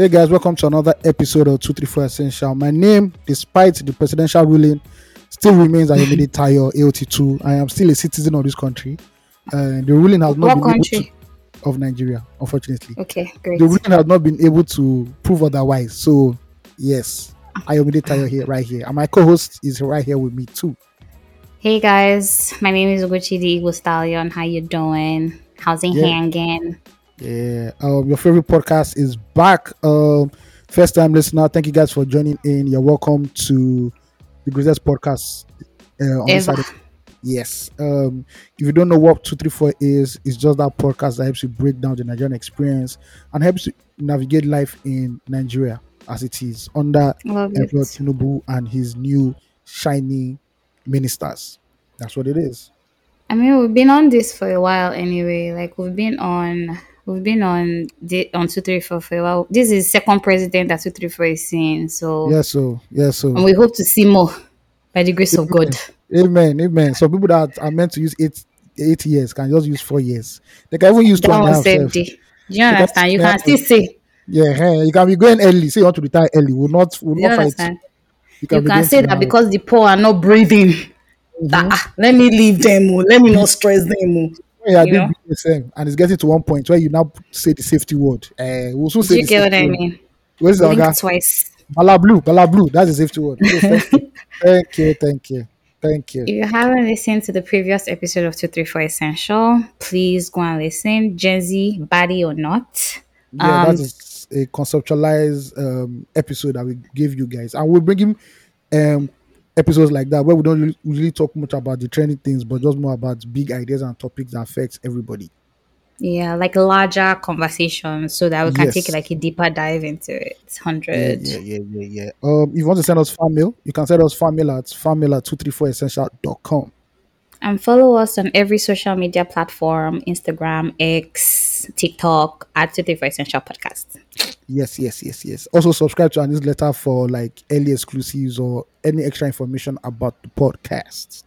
Hey guys, welcome to another episode of 234 Essential. My name, despite the presidential ruling, still remains Ayomide Tayo AOT2. I am still a citizen of this country. And the ruling has not What been able country? to, of Nigeria, unfortunately. Okay, great. The ruling has not been able to prove otherwise. So, yes, ah. Ayomide Tayo here, right here. And my co-host is right here with me too. Hey guys, my name is Ugochi the Eagle Stallion. How you doing? How's it Yeah. hanging? Yeah, um, your favorite podcast is back. Um, first time listener, thank you guys for joining in. You're welcome to the greatest podcast uh, on Ever. Yes. Um, if you don't know what two three four is, it's just that podcast that helps you break down the Nigerian experience and helps you navigate life in Nigeria as it is under. Emperor Tinubu and his new shiny ministers. That's what it is. I mean, we've been on this for a while anyway. Like we've been on, we've been on the on two three four for a while. This is second president that two three four is seeing. So, yes, So yes, So and we hope to see more by the grace of God. Amen, amen. So people that are meant to use eight eight years can just use four years. They can even use two That and a half. save self. day. Do you understand? You can still see. Yeah, eh, you can be going early. Say you want to retire early. We'll not we'll you not fight. You You can say that now. because the poor are not breathing. That, ah, let me leave them. oh, Let me not stress them. Oh. when you are you doing know? BSM and it's getting to one point where you now say the safety word. Uh, we'll soon Do say you get what I word. mean? Where's the other? twice. Bala blue, bala blue. That's the safety word. Thank you, thank you, thank you, thank you. If you haven't listened to the previous episode of 234 Essential, please go and listen. Gen Z, body or not. Yeah, Um, that is a conceptualized um, episode that we give you guys, and we'll bring him um, episodes like that where we don't really, talk much about the trending things, but just more about big ideas and topics that affects everybody. Yeah, like larger conversations so that we can take like a deeper dive into it. 100. yeah, yeah, yeah, yeah. Um, if you want to send us fan mail, you can send us fan mail at fanmail at 234essential.com. And follow us on every social media platform Instagram, X, TikTok at 234 Essential Podcast. Yes, yes, yes, yes. Also, subscribe to our newsletter for like early exclusives or any extra information about the podcast.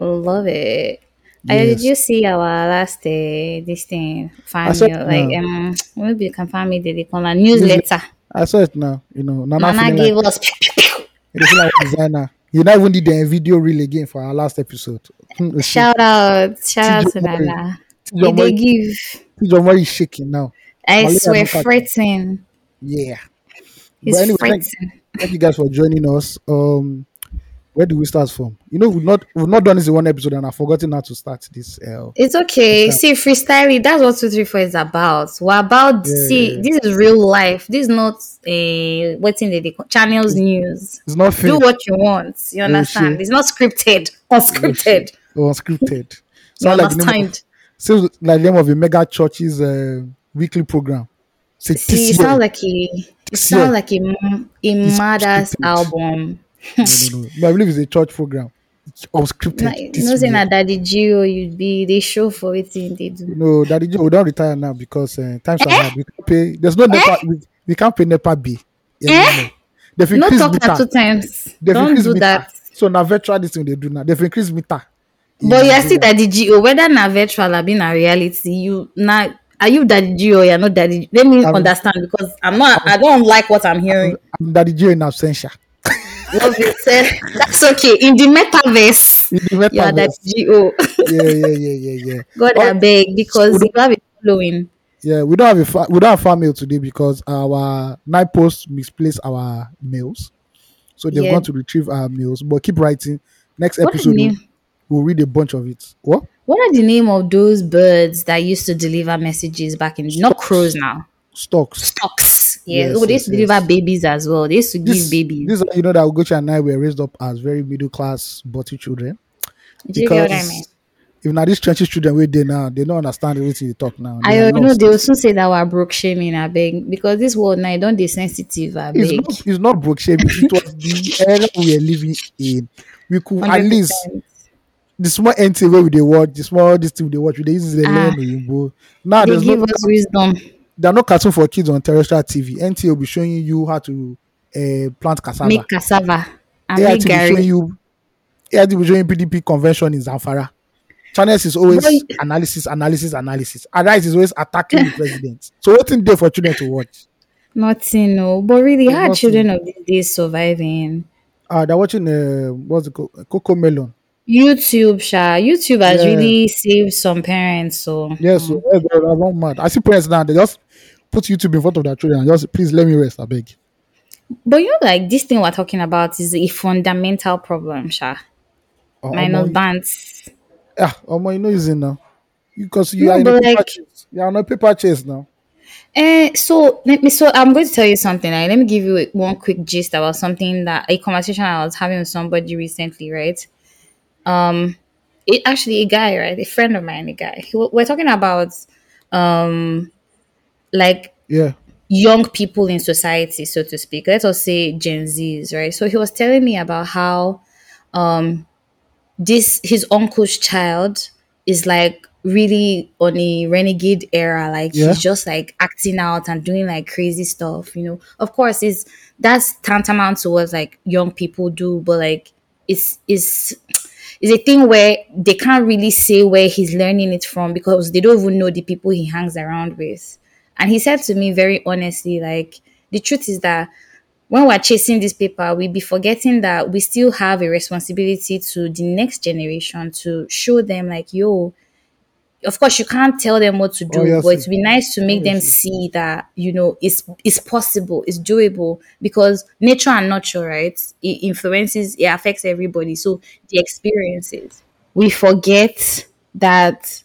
Love it. Uh, did you see our last uh, this thing? I saw Family, like now. um, maybe you can find me the a newsletter. I saw it now. You know, Nana, Nana gave like, us feel like designer. You not even did the video reel again for our last episode. Shout out, shout out to. Nana. Did they give? Mori is shaking now. I swear, fretting. Yeah. He's But anyway, thank, fretting. thank you guys for joining us. Um, where do we start from? You know, we've not we've not done this in one episode, and I've forgotten how to start this. Uh, It's okay. It's See, freestyling. That's what two three four is about. We're about. Yeah, see, yeah. this is real life. This is not a what's in the channels news. it's not Do what you want. You understand? shit. It's not scripted. Unscripted. or unscripted. Sound like the name of, understand? sounds like the name of a mega church's uh, weekly program. Say, See, it sounds like a it sounds like a a mother's album. no, no, no. no, I believe it's a church program. It's unscripted. Like, this you know, saying year. that Daddy Gio, you'd be they show for it in they do. No, Daddy Joe, we don't retire now because uh, times Eh? are hard. We can't pay. There's no NEPA. We, we can't pay NEPA B. Eh? They've No talk that two times. They've Don't do meter. that. So now virtual this thing they do now. They've increased meter. But you see Nigeria. Daddy Gio, whether na virtual or being a reality, you now are you Daddy Gio or you're not Daddy? Let me I'm- understand because I'm not. I don't like what I'm hearing. I'm Daddy Joe in absentia. Love it. eh, That's okay. In the metaverse, In the metaverse. Daddy Gio. yeah, yeah, yeah, yeah, yeah. God I beg because you have a following. Yeah, we don't have a fa- we don't have fan mail today because our night post misplaced our mails, so they've Yeah. gone to retrieve our mails. But keep writing. Next What is episode, we'll, read a bunch of it. What? What are the name of those birds that used to deliver messages back in? Not crows now. Stocks. Stocks. Yeah. Yes, oh, they yes, used to deliver yes. babies as well. They used to This, give babies. this, you know, that Ugochi and I were raised up as very middle class, butty children. Do you get what I mean? if now these trenches children where they now, they don't understand everything they talk now. I They are know they soon say that we're broke shaming, I beg, because this world now don't they sensitive, I It's not, it's not broke shaming. It was the era we are living in. We could at 100%. least the small NT where we they watch, the small this thing they watch, they use the Ah. Oyinbo. Now they there's give no us wisdom. there are no cartoon for kids on terrestrial TV. NT will be showing you how to uh, plant cassava. Make cassava and AIT make will be showing you AIT will be showing PDP convention in Zamfara. Channels is always Boy. analysis, analysis, analysis. Arise is always attacking the president. So what in there for children to watch? Nothing, no. But really, how are children of these days surviving? Ah, they're watching uh, what's it called? Coco Melon. YouTube, Sha. YouTube has Yeah, really saved some parents. So, yeah. So hmm. yeah, they're, they're not mad. I see parents now. They just put YouTube in front of their children and just please let me rest. I beg. but you know, like this thing we're talking about is a fundamental problem, Sha. Oh, Minus Omo, bands. yeah, Omo, you know he's now. Because you are No, in a paper like, chase. You are on a paper chase now. eh, so let me. So I'm going to tell you something. Like, let me give you one quick gist about something that a conversation I was having with somebody recently, right? Um, it actually a guy, right? A friend of mine, a guy. We're talking about um, like Yeah, young people in society, so to speak. Let us say Gen Zs, right? So he was telling me about how um this his uncle's child is like really on a renegade era like yeah. he's just like acting out and doing like crazy stuff you know of course it's that's tantamount to what like young people do but like it's it's it's a thing where they can't really say where he's learning it from because they don't even know the people he hangs around with. And he said to me very honestly like the truth is that when we're chasing this paper, we be forgetting that we still have a responsibility to the next generation to show them like, yo, of course you can't tell them what to oh, do, but it'd be nice to make them see that, you know, it's it's possible, it's doable because nature and nurture, right? It influences, it affects everybody. So the experiences. We forget that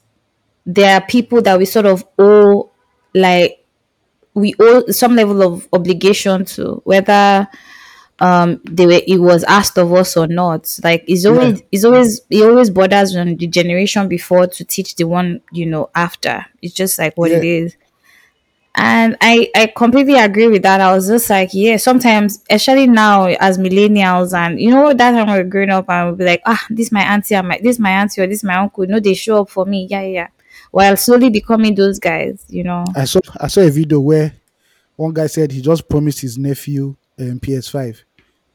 there are people that we sort of owe like we owe some level of obligation to whether um they were it was asked of us or not. Like it's Yeah, always it's always it always borders on the generation before to teach the one you know after. It's just like what yeah. it is. And i i completely agree with that. I was just like yeah sometimes especially now as millennials and you know that time we were growing up and we'll be like ah this my auntie and my this my auntie or this my uncle no they show up for me. Yeah yeah yeah. While slowly becoming those guys you know. I saw I saw a video where one guy said he just promised his nephew um, PS5.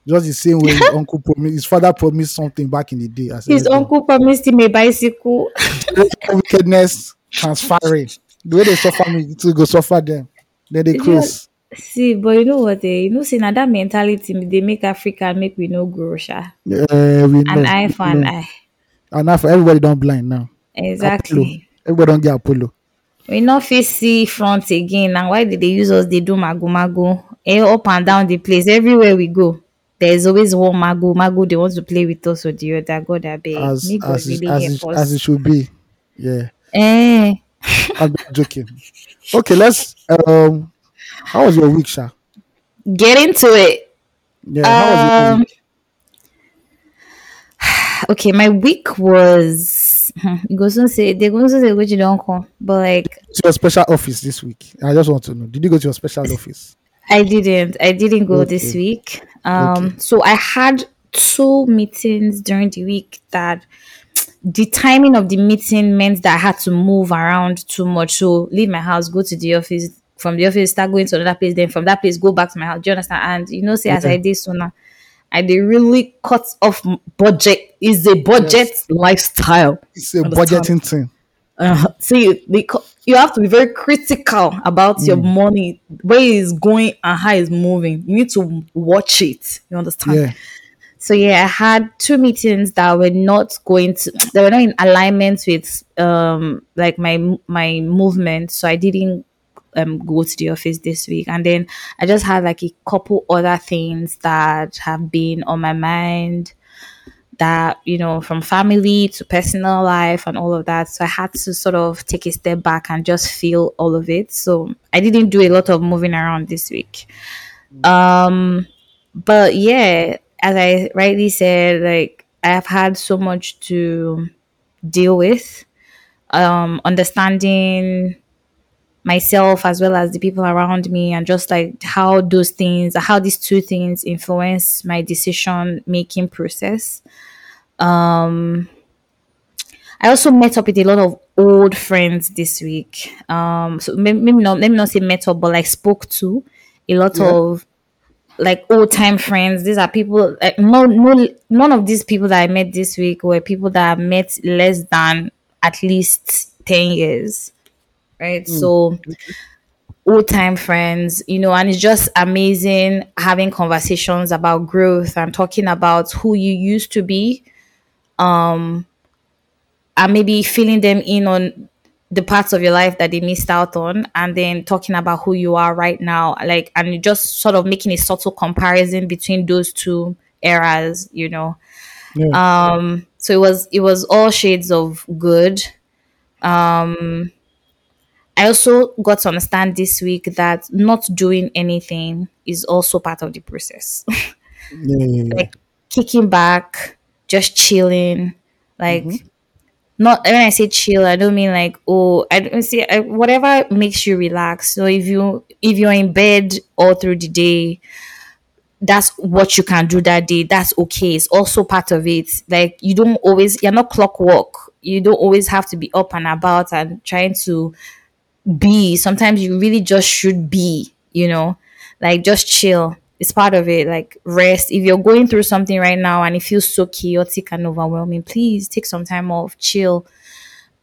Just the same way his uncle promised, his father promised something back in the day. I his uncle promised him a bicycle wickedness transferring. The way they suffer me, to go suffer them. Then they close. see, but you know what? Eh, you know, see, now that mentality they make Africa make we no grow, sha. We An know, eye for an eye. And now for everybody don't blind now. Apollo. Exactly. Everybody don't get Apollo. We not fit see front again. And why did they use us? They do mago mago. Eh, up and down the place. Everywhere we go. There's always one mago. Mago they want to play with us or the other. God I beg. As as it, really as it, as it should be. Yeah. Eh. I'm joking. Okay, let's um how was your week, Sha? Get into it. Yeah, how was your Um okay, my week was you go soon say they go soon say which you don't come. But like To your special office this week. I just want to know. Did you go to your special office? I didn't. I didn't go this Okay. week. Okay. Um, so I had two meetings during the week that the timing of the meeting meant that I had to move around too much. So leave my house, go to the office, from the office, start going to another place, then from that place, go back to my house. Do you understand? And you know, say as I did so now, I did really cut off budget. Is a budget Yes. lifestyle. It's a budgeting thing. Uh, see, because you have to be very critical about your Mm. money, where it's going and how it's moving. You need to watch it. You understand? Yeah. So yeah, I had two meetings that were not going to, they were not in alignment with um like my my movement. So I didn't um go to the office this week, and then I just had like a couple other things that have been on my mind that you know from family to personal life and all of that. So i had to sort of take a step back and just feel all of it. So i didn't do a lot of moving around this week. Um but yeah as i rightly said like i have had so much to deal with um understanding myself as well as the people around me and just like how those things how these two things influence my decision making process I also met up with a lot of old friends this week. Um, so may- maybe not let me not say met up, but like spoke to a lot Yeah. of like old time friends. These are people like no no none of these people that I met this week were people that I met less than at least ten years. Right. Mm. So old time friends, you know, and it's just amazing having conversations about growth and talking about who you used to be and maybe filling them in on the parts of your life that they missed out on and then talking about who you are right now like and just sort of making a subtle comparison between those two eras you know Yeah. um so it was it was all shades of good um i also got to understand this week that not doing anything is also part of the process yeah, yeah. like kicking back just chilling like mm-hmm. not when I say chill, I don't mean like oh I don't see I, whatever makes you relax. So if you if you're in bed all through the day, that's what you can do that day. That's okay. It's also part of it. Like you don't always you're not clockwork. You don't always have to be up and about and trying to be. Sometimes you really just should be, you know, like just chill. It's part of it. Like rest. If you're going through something right now and it feels so chaotic and overwhelming, please take some time off, chill.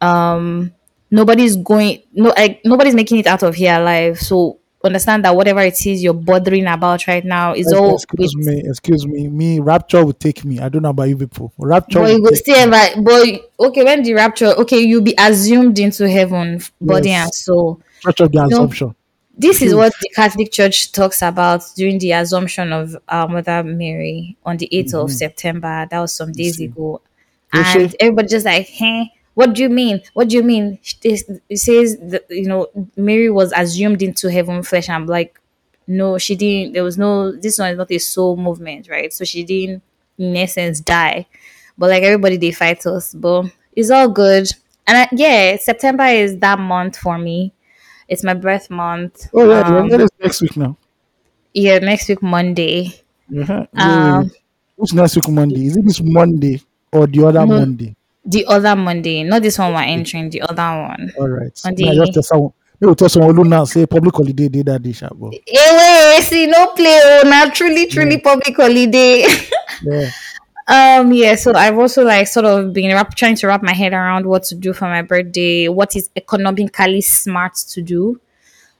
Um, nobody's going no like nobody's making it out of here alive. So understand that whatever it is you're bothering about right now is all Excuse with me, excuse me. Me, rapture will take me. I don't know about you people. Rapture but you will still ever but okay when the rapture okay you'll be assumed into heaven body and soul of the. Assumption. This is what the Catholic Church talks about during the Assumption of our Mother Mary on the 8th of September. That was some days ago. And everybody just like, hey, what do you mean? What do you mean? It says, that, you know, Mary was assumed into heaven flesh. I'm like, no, she didn't. There was no, this one is not a soul movement, right? So she didn't, in essence, die. But like everybody, they fight us. But it's all good. And I, yeah, September is that month for me. It's my birth month. Oh yeah, Um, yeah, that is next week now. yeah, next week Monday. Uh-huh. Um, Which next week Monday? Is it this Monday or the other No. Monday? The other Monday, not this one we're entering. The other one. All right. On May I just someone. Maybe we'll tell someone who now say public holiday day that day, sharp. but- Hey, wait, see, no play. Oh, not truly, truly public holiday. Yeah. Um, yeah. So I've also like sort of been trying to wrap my head around what to do for my birthday. What is economically smart to do.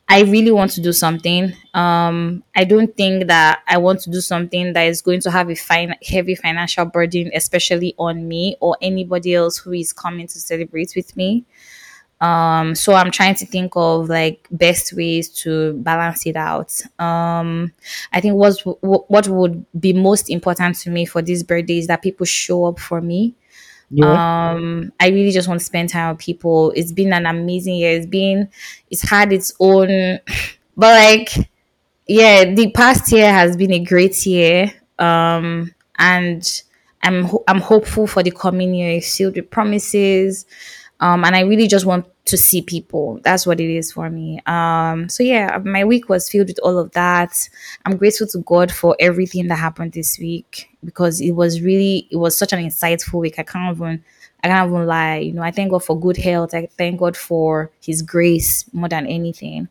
I really want to do something. Um, I don't think that I want to do something that is going to have a fine, heavy financial burden, especially on me or anybody else who is coming to celebrate with me. Um, so I'm trying to think of like best ways to balance it out. Um, I think what's what what would be most important to me for this birthday is that people show up for me. Yeah. um i really just want to spend time with people. It's been an amazing year. It's been it's had its own but like yeah the past year has been a great year. Um and i'm i'm hopeful for the coming year. It's filled with promises um and i really just want to see people. That's what it is for me. Um so yeah my week was filled with all of that. I'm grateful to god for everything that happened this week because it was really it was such an insightful week. I can't even i can't even lie. You know i thank god for good health. I thank god for his grace more than anything.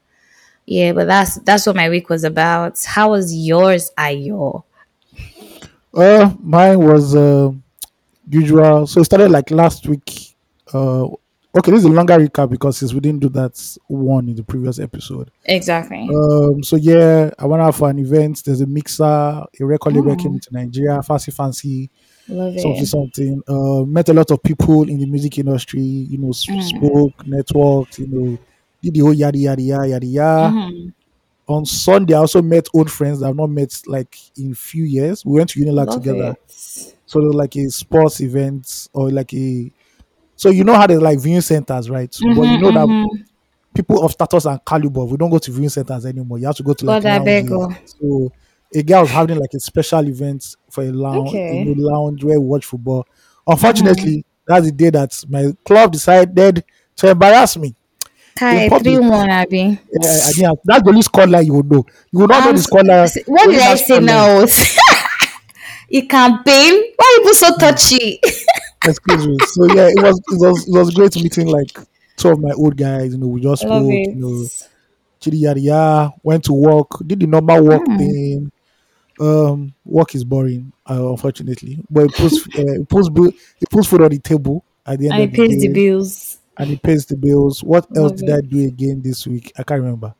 Yeah but that's that's what my week was about. How was yours ayo? Uh, mine was uh, usual. So it started like last week. Uh, okay, this is a longer recap because since we didn't do that one in the previous episode. exactly Um, so yeah, I went out for an event. There's a mixer, a record label Oh. came into Nigeria, fancy, fancy, love something, it something. Uh, met a lot of people in the music industry. You know, Mm. spoke, networked. You know, did the whole yada yada yada yada yada. Mhm. On Sunday, I also met old friends that I've not met like in few years. We went to Unilag love together. it So there was like a sports event or like a so you know how there's like viewing centers, right? but you know that Mhm, people of status and caliber, we don't go to viewing centers anymore. You have to go to like God, I beg lounges. you. So a girl was having like a special event for a lounge, Okay. in a lounge where we watch football. Unfortunately, that's the day that my club decided to embarrass me. Public. three one, Abby. Yeah, I didn't that's the only scoreline you would know. You would not know Um, the scoreline. What did I that say now? you campaign? Why are you so touchy? Excuse me. So yeah, it was it was it was great meeting like two of my old guys. You know, we just spoke. it. You know, chitty yada yada. Went to work. Did the normal work Hmm. thing. Um, work is boring, uh, unfortunately. But it puts uh, it puts it puts food on the table at the end And it pays the the bills. and it pays the bills. What else Love did I do again this week? I can't remember.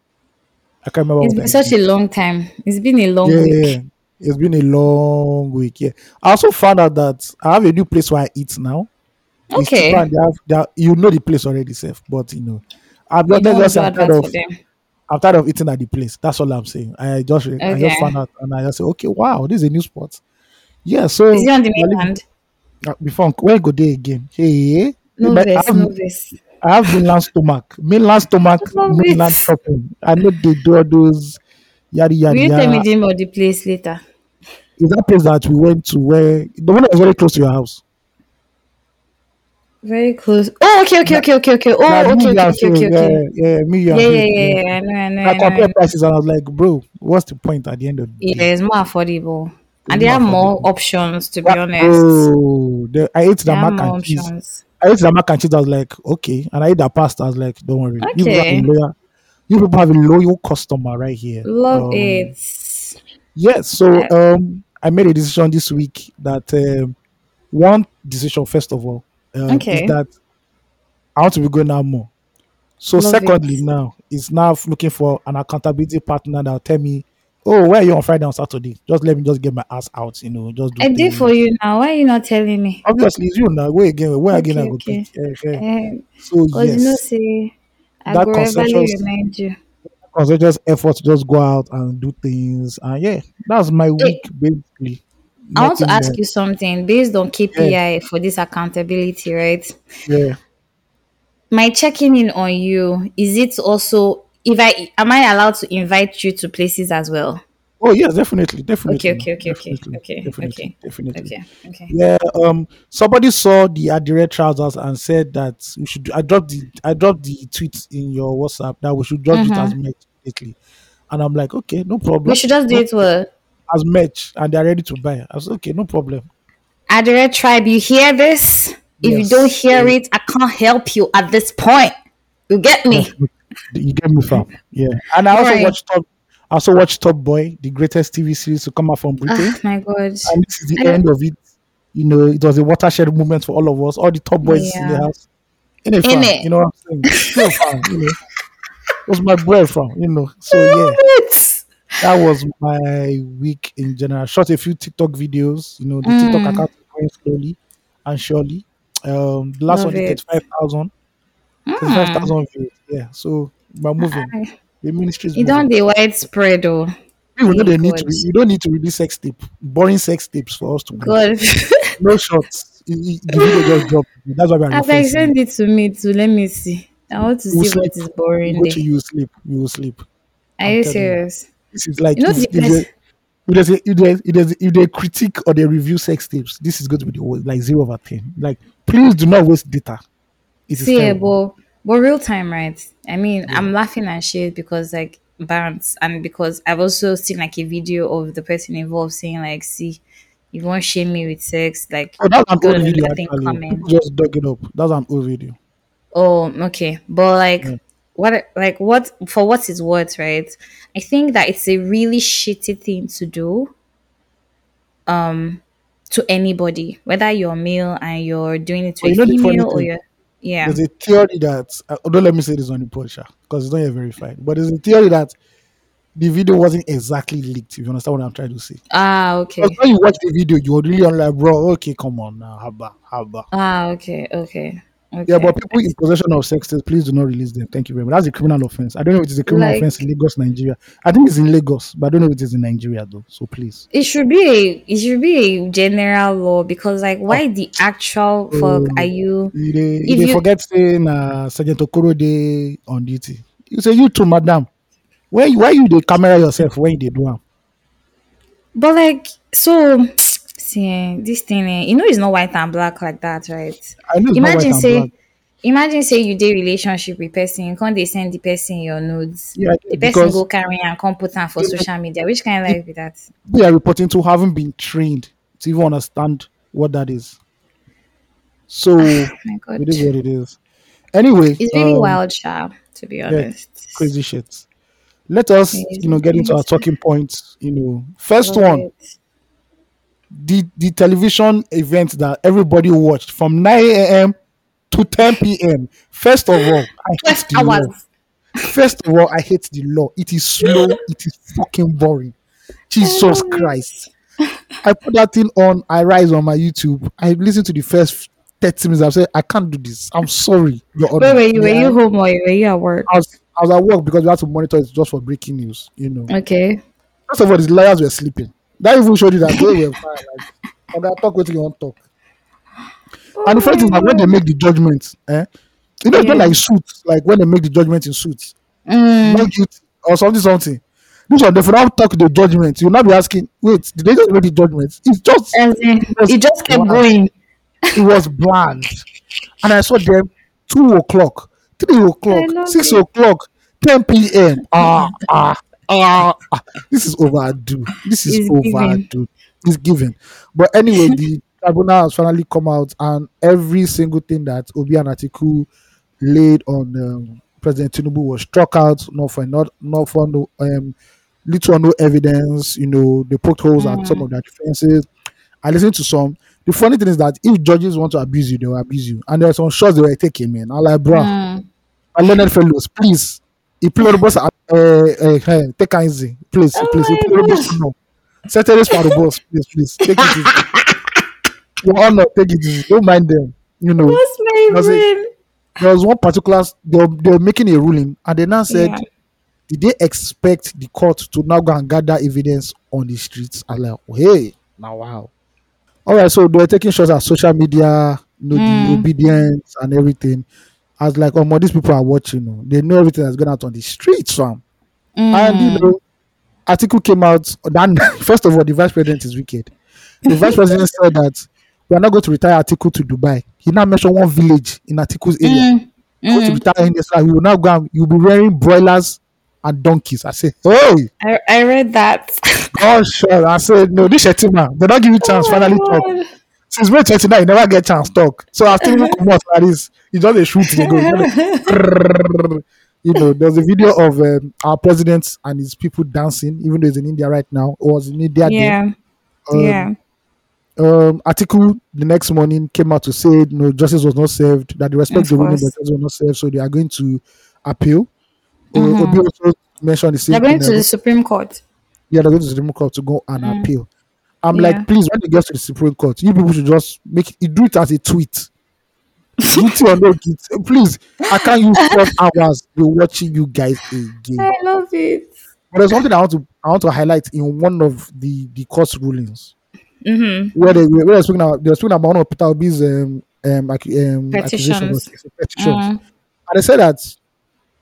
I can't remember It's been such a long time. It's been a long Yeah, week. yeah, yeah. It's been a long week. Yeah. I also found out that I have a new place where I eat now. It's Okay. they have, they have you know the place already, safe. But you know, I'm not just I'm tired of. I'm tired of eating at the place. That's all I'm saying. I just I just found out and I just say, okay, wow, this is a new spot. Yeah, so Is it on the mainland? uh, before where go there again? Hey, No I verse, have, no verse. I have mainland stomach, mainland stomach, mainland shopping. I know they do all those yada Will you tell me the name of the place later? Is that place that we went to where the one that was very close to your house? Very close. Oh, okay, okay, okay, okay, okay. Oh, okay, okay, okay, okay, okay. Yeah, yeah, me, Yeah, yeah, yeah, yeah. yeah. I compared prices and I was like, bro, what's the point at the end of the Yeah, day? it's more affordable. And they more have more options, to be honest. oh, the, I ate the mac and cheese. options. I ate the mac and cheese. I was like, okay, and I ate the pasta. I was like, don't worry, you people have a loyal, you people have a loyal customer right here. Love Um, it. Yes. So um, I made a decision this week that um, one decision first of all um, Okay. is that I want to be going out more. So Love secondly, it. now is now looking for an accountability partner that will tell me, oh, where are you on Friday and Saturday? Just let me just get my ass out, you know, just do I did for you now. Why are you not telling me? Obviously, it's you now. Where again? Where again? I Okay, go okay. Um, So Because you know, yes, say, I that go remind you. Conscientious effort to just go out and do things. And yeah, that's my Hey, week basically. I want to ask more. you something based on Yeah, KPI for this accountability, right? yeah. My checking in on you, is it also if I am I allowed to invite you to places as well? Oh yes, definitely, definitely, okay, okay, okay, definitely, okay, definitely, okay, definitely. okay, okay. Yeah. Um. Somebody saw the Adire trousers and said that we should. I dropped the. I dropped the tweet in your WhatsApp that we should just do it as Mm-hmm. merch lately. And I'm like, okay, no problem. We should just do it well. as merch, and they're ready to buy. I was okay, no problem. Adore tribe, you hear this? If you don't Yes. hear it, I can't help you at this point. You get me? You get me from yeah. And I All also right. watched Top. I also watched Top Boy, the greatest TV series to come out from Britain. Oh my god. and this is the I, end of it. You know, it was a watershed moment for all of us. All the top boys in the house. In a In it. you know what I'm saying? Still farm, you know. Was my boy from, you know. So yeah, that was my week in general. Shot a few TikTok videos, you know, the TikTok Mm, account is growing slowly and surely. Um the last love one is it. 35,000. Mm. 35,000 views. Yeah. So we're moving. I- The ministry is You don't the widespread though. People know Hey they need to you don't need to release sex tape, boring sex tapes for us to go. God. No shots. You- you- The video just dropped. That's why we're As I send it to me to let me see. I want to see sleep. what is You boring go to you sleep. You will sleep. Are I'm you serious? This is like You know if, if, they, person if, there's a, if, there's, if, there's, if they critique or they review sex tapes, this is going to be the worst, like zero over ten. Like, please do not waste data. It is see eh, but but real time, right? I mean, Yeah. I'm laughing and shit because like bands and because I've also seen like a video of the person involved saying like, see, you won't shame me with sex, like Oh, that's an old video nothing actually. coming. Just dug it up. That's an old video. Oh, okay. But like Yeah. what like what for what is what worth, right? I think that it's a really shitty thing to do um to anybody, whether you're male and you're doing it to But a you know the funny female or thing? you're yeah. There's a theory that, uh, don't let me say this on the podcast because it's not yet verified, but there's a theory that the video wasn't exactly leaked, if you understand what I'm trying to say. Ah, okay. Because when you watch the video, you're really on like, bro, okay, come on now, haba, haba. Ah, okay, okay. Yeah, but people in possession of sex tapes, please do not release them. Thank you very much. That's a criminal offense. I don't know if it is a criminal offense in Lagos, Nigeria. I think it's in Lagos, but I don't know if it is in Nigeria though. So please. it should be a it should be a general law because like Oh, why the actual fuck are you you if dey you forget saying uh, Sergeant Okoro dey on duty. You say you too, madam. Where why you the camera yourself when you dey do am? but like so see this thing eh, you know it's not white and black like that, right? I know it's not white Imagine say black. imagine say you dey relationship with person, can't they send the person your nudes? Yeah, The person go carry and come put am for social media. Which kind of life be that? they are reporting to haven't been trained to even understand what that is. So Oh it is what it is. Anyway, It's really um, wild, sharp, to be yeah, honest. crazy shit. Let us, you know, get into our talking points. You know, first one, it. The the television event that everybody watched from 9 a.m. to 10 p.m. First of all, I hate 12 the law. hours. First of all, I hate the law. It is slow. It is fucking boring. Jesus. Oh. Christ. I put that thing on. Arise on my YouTube. I listen to the first 30 minutes. I say, I can't do this. I'm sorry. Your Honor. were you? Were you home or were you at work? I was, I was at work because we had to monitor it just for breaking news. You know. Okay. First of all, the lawyers were sleeping. That even showed you that they were fine. Like, I'll talk with you on talk. And the thing is that when they make the judgment, eh, you know, it's not like suits, like when they make the judgment in suits, Mm, not guilty or something, something. This one, they will not talk the judgment. You'll not be asking, wait, did they just make the judgment? It's just, in, was it just kept going. it was bland. And I saw them two o'clock, three o'clock, six it. o'clock, 10 p.m. Ah, ah, ah, ah. This is overdue. This is It's given. overdue. It's given. But anyway, the tribunal has finally come out, and every single thing that Obi and Atiku laid on um, President Tinubu was struck out, not for not not for no um, little or no evidence. You know, they poked holes at some of their defenses. I listened to some. The funny thing is that if judges want to abuse you, they will abuse you. And there are some shots they were taking, man. I'm like, bro, Mm. I learned fellows, please. Implorable, uh, uh, uh, take it easy, please, Oh please. my Implorable, gosh. no. Settle this for the boss, please, please. Take it easy. Your honor, take it easy. Don't mind them. You know, What's my Does it- there was one particular, they were, they were making a ruling, and they now said, Yeah. did they expect the court to now go and gather evidence on the streets? I like, hey, now wow. All right, so they were taking shots at social media, you know, the Mm. Obidients and everything. I was like, oh, my, these people are watching. oh. They know everything that's going out on the streets, fam. And you Mm. know, Atiku came out. Then first of all, the vice president is wicked. The vice president said that we are not going to retire Atiku to Dubai. He now mentioned one village in article's area. Mm. Going to retire in this, he will now go. And, you'll be wearing broilers and donkeys. I say, hey, I, I read that. oh sure. I said, no, this Shettima, they don't give you chance. Oh finally talk. Since May 29, you never get chance talk. So I still come out like this. You just a shoot. They go. You know, you know, there's a video of um, our president and his people dancing, even though he's in India right now. Or was in India. Yeah. Um, yeah. um, Atiku the next morning came out to say no justice was not served that they respect Of the ruling course. but justice was not served so they are going to appeal uh, Mhm. Obi also mentioned the same They're going to uh, the Supreme Court. yeah they're going to the Supreme Court to go and Mm. appeal I'm Yeah. like please when it gets to the Supreme Court you people should just make it do it as a tweet guilty or no guilty please I can't use 12 hours be watching you guys again I love it. but there's something I want to I want to highlight in one of the the court rulings Mm-hmm. where they where they're speaking about they're speaking about one of Peter Obi's um um, um Petitions. petitions. Mm. and they said that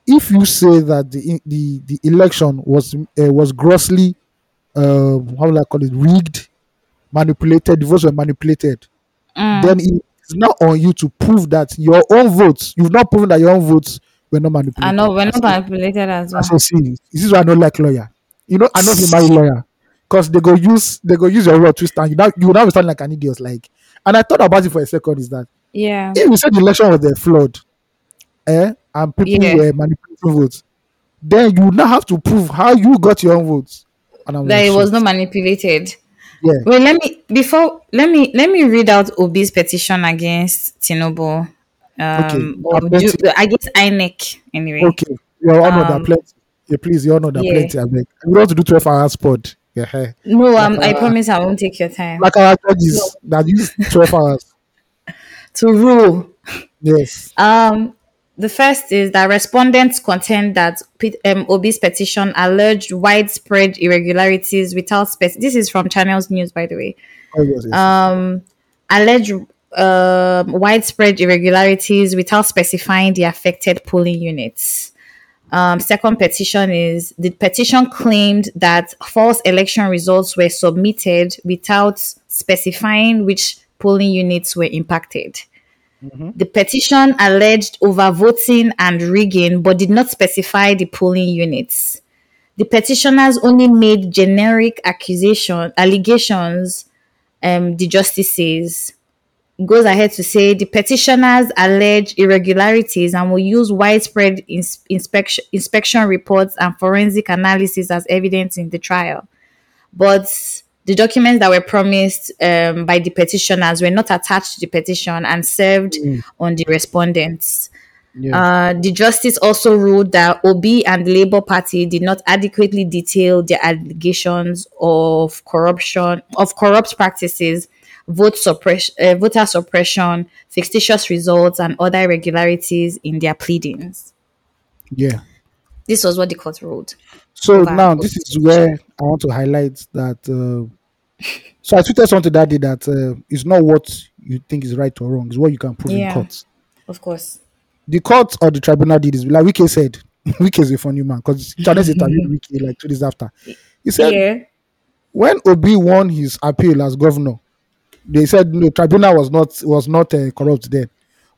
if you say that the the the election was uh, was grossly uh, how will I call it rigged, manipulated, the votes were manipulated, Mm. then it's not on you to prove that your own votes you've not proven that your own votes were not manipulated. I know we're not manipulated as well. say, see, this is why I don't like lawyer. You know, I know you marry lawyer because they go use they go use your word twist and you now you now be sounding like an idiot. Like, and I thought about it for a second. Is that Yeah. if you said the election was a flood, eh, and people Yeah. were manipulating votes, then you now have to prove how you got your own votes. That like, it was not manipulated. yeah, Wait, let me before let me let me read out Obi's petition against Tinubu. Um, or I'll do, guess INEC anyway. okay. Your honor, Um, are plenty. Yeah, please, your honor, are yeah. plenty. I beg. We want to do twelve hours pod. Yeah. No, um, I uh, promise I won't take your time like our judges that use twelve hours. to rule. Yes. Um, the first is that respondents contend that um, Obi's petition alleged widespread irregularities without spec. This is from Channels News, by the way. Oh, yes, yes. Um, alleged um widespread irregularities without specifying the affected polling units. Um, second petition is the petition claimed that false election results were submitted without specifying which polling units were impacted. The petition alleged overvoting and rigging, but did not specify the polling units. The petitioners only made generic accusation allegations. Um, the justices goes ahead to say the petitioners allege irregularities and will use widespread ins- inspection inspection reports and forensic analysis as evidence in the trial. But the documents that were promised um, by the petitioners were not attached to the petition and served on the respondents. Yeah. Uh, the justice also ruled that Obi and the Labour Party did not adequately detail their allegations of corruption, of corrupt practices, vote suppression, uh, voter suppression, fictitious results, and other irregularities in their pleadings. Yeah. This was what the court ruled. So now this is where I want to highlight that. Uh, so I tweeted something that day that uh, it's not what you think is right or wrong; it's what you can prove in Yeah. court. Of course. The court or the tribunal did is like Wike said. Wike is a funny man because Charles interviewed Wike like two days after. He said Yeah. when Obi won his appeal as governor, they said no tribunal was not was not uh, corrupt then.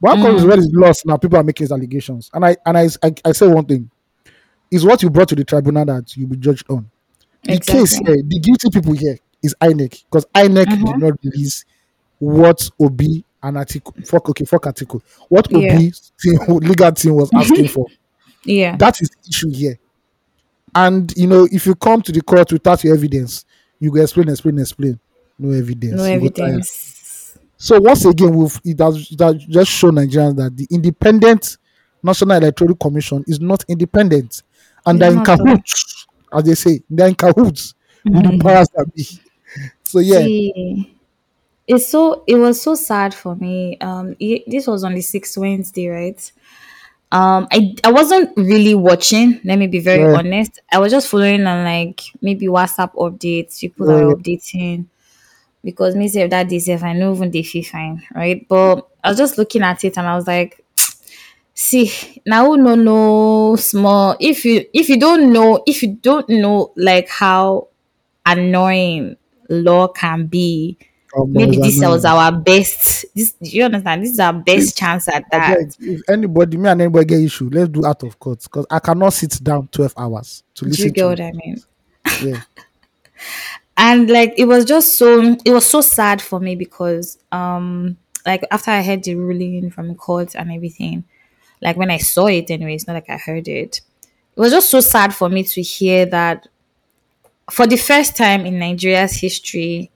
But how come it's when lost now? People are making these allegations, and I and I, I I say one thing: is what you brought to the tribunal that you'll be judged on. The case Exactly. here, the guilty people here is INEC because INEC did not release what Obi an Atiku fuck okay fuck Atiku what Yeah. Obi team, legal team was asking for. Yeah. That is the issue here. And you know, if you come to the court without your evidence, you go explain, explain, explain. No evidence. no You go tire. evidence. So once again, we've it has, it has just shown Nigerians that the independent National Electoral Commission is not independent, and they're in cahoots, as they say, they're in cahoots with Mm-hmm. the powers that be. So yeah, See, it's so it was so sad for me. Um, it, this was on the sixth Wednesday, right? Um, I I wasn't really watching. Let me be very Yeah. honest. I was just following on like maybe WhatsApp updates. People are updating because me say that day if I know even they feel fine, right? But I was just looking at it and I was like, see now no no small. If you if you don't know if you don't know like how annoying law can be. Maybe this annoying. was our best. This do you understand? This is our best chance at that. if anybody, me and anybody get issue, let's do out of court because I cannot sit down twelve hours to do you get to. what i mean? Yeah, and like it was just so it was so sad for me because um like after i heard the ruling from court and everything like when i saw it anyway it's not like i heard it. It was just so sad for me to hear that for the first time in nigeria's history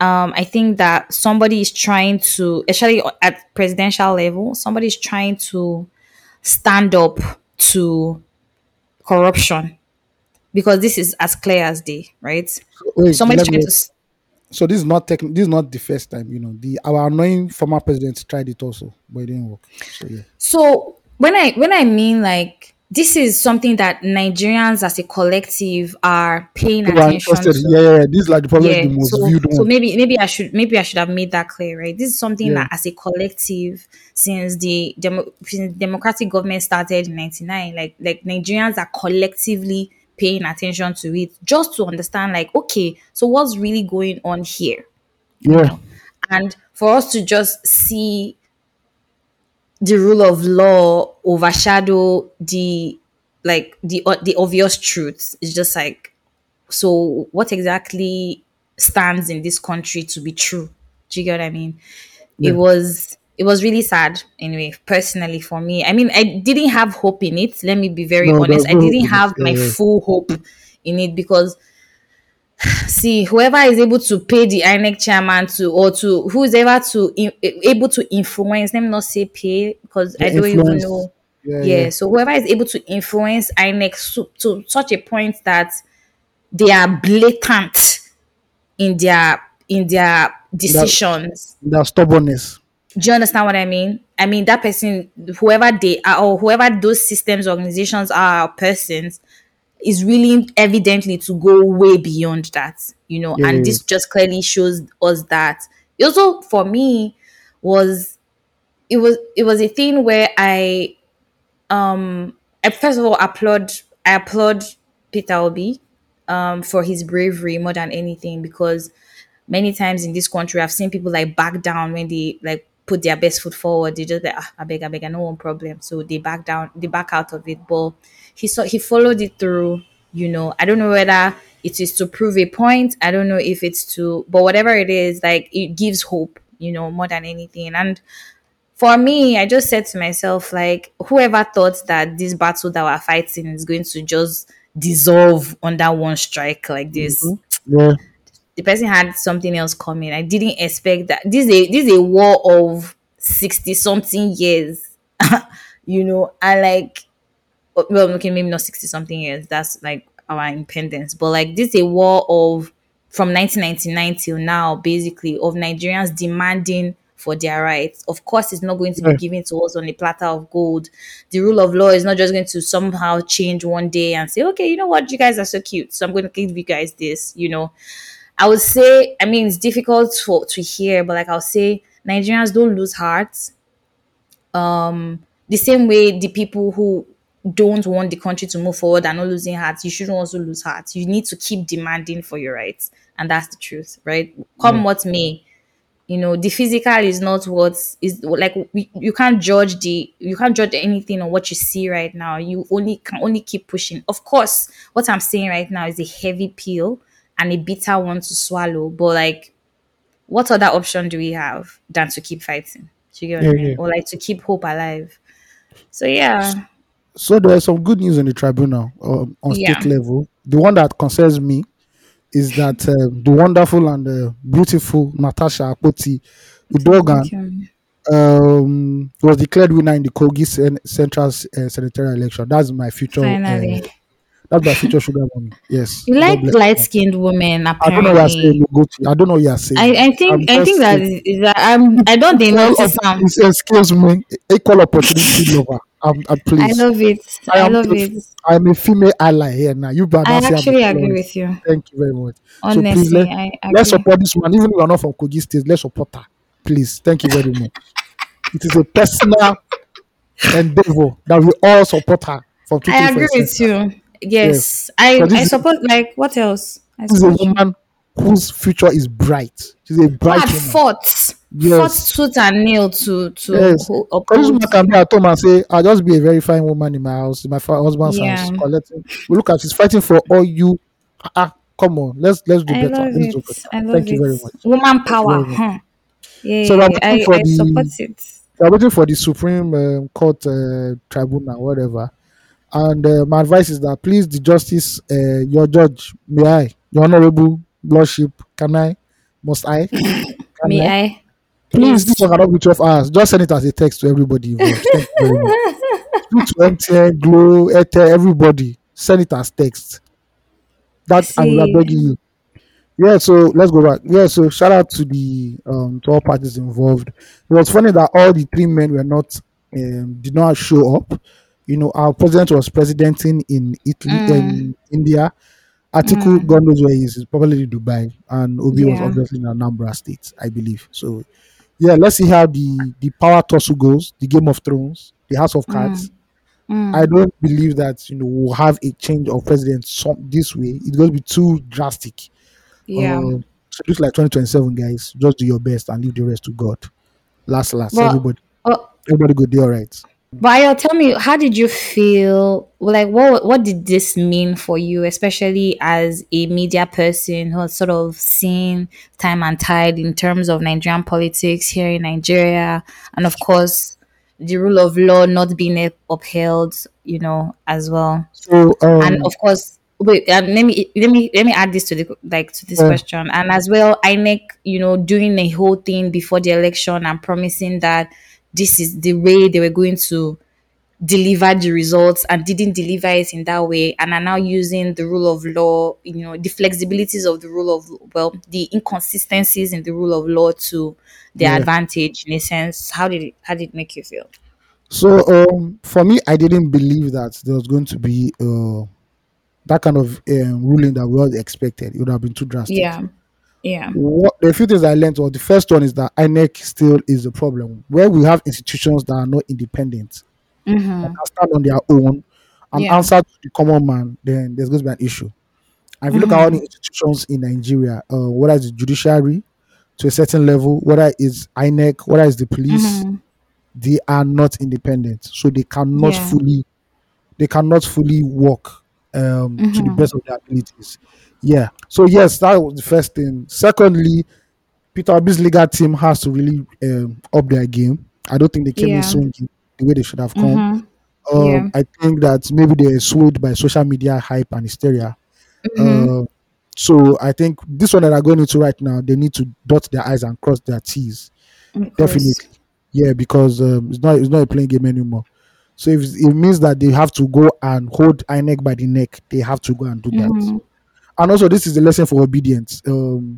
um i think that somebody is trying to especially at presidential level somebody is trying to stand up to corruption because this is as clear as day right so, wait, me- trying to so this is not tech, this is not the first time. You know, the our annoying former president tried it also, but it didn't work. So yeah, So when I when I mean like this is something that Nigerians as a collective are paying People attention interested. to. Yeah, yeah, yeah. This is like the probably Yeah, the most so, viewed so maybe maybe I should maybe I should have made that clear, right? This is something Yeah. that as a collective, since the demo, since democratic government started in '99, like like Nigerians are collectively paying attention to it, just to understand, like, okay, so what's really going on here? Yeah, and for us to just see the rule of law overshadow the like the uh, the obvious truth it's just like so what exactly stands in this country to be true? Do you get what i mean? Yeah. it was it was really sad anyway personally for me. I mean i didn't have hope in it let me be very No, honest. I didn't have my full hope in it because see whoever is able to pay the INEC chairman to or to who's ever to in, able to influence let me not say pay because I don't even know yeah, yeah, yeah. so whoever is able to influence INEC so, to such a point that they are blatant in their in their decisions That stubbornness. do you understand what I mean? I mean that person, whoever they are, or whoever those systems, organizations are, persons, is really evidently to go way beyond that, you know. Yeah, and this just clearly shows us that. It also, for me, was it was it was a thing where I, um, I first of all applaud I applaud Peter Obi, um, for his bravery more than anything because many times in this country I've seen people like back down when they like put their best foot forward. They just like ah, I beg, I beg, I no one problem. So they back down, they back out of it. But he saw he followed it through. You know, I don't know whether it is to prove a point. I don't know if it's to, but whatever it is, like it gives hope. You know, more than anything. And for me, I just said to myself, like, whoever thought that this battle that we're fighting is going to just dissolve under one strike like this mm-hmm. Yeah, the person had something else coming. I didn't expect that. This is a this is a war of sixty something years. you know, and like well, okay, maybe not 60 something years. That's like our independence. But like this is a war of from 1999 till now, basically, of Nigerians demanding for their rights. Of course, it's not going to be given to us on a platter of gold. The rule of law is not just going to somehow change one day and say, okay, you know what, you guys are so cute, so I'm going to give you guys this. You know, I would say, I mean, it's difficult for, to hear, but like I'll say, Nigerians don't lose hearts um the same way the people who don't want the country to move forward are not losing hearts you shouldn't also lose hearts you need to keep demanding for your rights and that's the truth right come Yeah. what may you know the physical is not what is like we, you can't judge the you can't judge anything on what you see right now you only can only keep pushing of course what i'm saying right now is a heavy pill and a bitter one to swallow but like what other option do we have than to keep fighting? Do you get what Yeah, I mean? yeah. Or like to keep hope alive. So yeah, So there's some good news in the tribunal um, on Yeah. state level. The one that concerns me is that um, the wonderful and uh, beautiful Natasha Akpoti Uduaghan um, was declared winner in the Kogi Sen- Central uh, Senatorial election. That's my future. finally. Uh, that's my future sugar mommy. Yes. you like light skinned women I don't know what you're saying. apparently. Ugochi. I don't know what you're saying. I, I think I'm I think that is, is that I'm I don't Equal notice um, excuse me, equal opportunity lover. Um, uh, I please. love it. I I love a- it. I'm a female ally here now. You better I not say I'm a actually agree female. with you. Thank you very much. So please Honestly, let, I let's support this man. Even if you are not from Kogi State, let's support her. Please. Thank you very much. It is a personal endeavor that we all support her from I agree with you. Yes. I, this I is- support like what else? I This is a woman whose future is bright. She's a bright had woman. Fought fought tooth and nail to to Yes. ho- Because this uphold woman can be at home and say, I'll just be a very fine woman in my house, in my husband's Yeah. house, collecting. We look at she's fighting for all you. Ah, ah, come on, let's let's do I better. love Let's it. do better. I love Thank it. you very much. Woman power. Huh. Yeah, So yeah, I'm yeah. waiting I, for I the- support it. We're waiting for the Supreme um, Court uh, tribunal, whatever. And uh, my advice is that please, the justice, uh, your judge, may I, your honorable lordship, can I, must I, can May I? Please, Please. this one cannot be 12 hours. Just send it as a text to everybody involved. Thank you very much. Speak to MTN, Glo, Airtel, everybody. Send it as text. That I'm See. begging you. Yeah, so let's go back. Yeah, so shout out to the um to all parties involved. It was funny that all the three men were not um did not show up. You know, our president was presidenting in Italy Mm. in India. Atiku, God knows where he is. He's probably in Dubai, and Obi was obviously in Anambra State, I believe. So, yeah, let's see how the the power tussle goes. The Game of Thrones, the House of Cards. Mm. I don't believe that you know we'll have a change of president some this way. It's going to be too drastic. Yeah. Um, so just like 2027, guys, just do your best and leave the rest to God. Last, last, But- everybody, Oh, everybody go there, all right. Ayo, tell me, how did you feel? Like, what what did this mean for you, especially as a media person who has sort of seen time and tide in terms of Nigerian politics here in Nigeria, and of course, the rule of law not being upheld, you know, as well. So, um, and of course wait um, let me let me let me add this to the like to this Yeah. question and as well inec you know doing a whole thing before the election and promising that this is the way they were going to deliver the results and didn't deliver it in that way and are now using the rule of law you know the flexibilities of the rule of well the inconsistencies in the rule of law to their Yeah. advantage in a sense how did it how did it make you feel so um, for me, I didn't believe that there was going to be uh, that kind of um, ruling that we all expected. It would have been too drastic. yeah yeah What the few things I learned was the first one is that INEC still is a problem where we have institutions that are not independent mm-hmm. can stand on their own and Yeah. answer to the common man, then there's going to be an issue. And if you look at all the institutions in Nigeria, uh, whether it's the judiciary to a certain level, whether it's INEC, whether it's the police, Mhm. they are not independent, so they cannot Yeah. fully, they cannot fully work um, to the Mhm. best of their abilities. Yeah. So yes, that was the first thing. Secondly, Peter Obi's legal team has to really um, up their game. I don't think they came Yeah. in swinging the way they should have come. Mhm. Um, Yeah. I think that maybe they're swayed by social media hype and hysteria. Mhm. Uh, so I think this one that are going into right now, they need to dot their I's and cross their T's. Definitely, yeah, because um, it's not it's not a playing game anymore. So if it means that they have to go and hold INEC by the neck, they have to go and do that. And also, this is a lesson for Obidients. Um,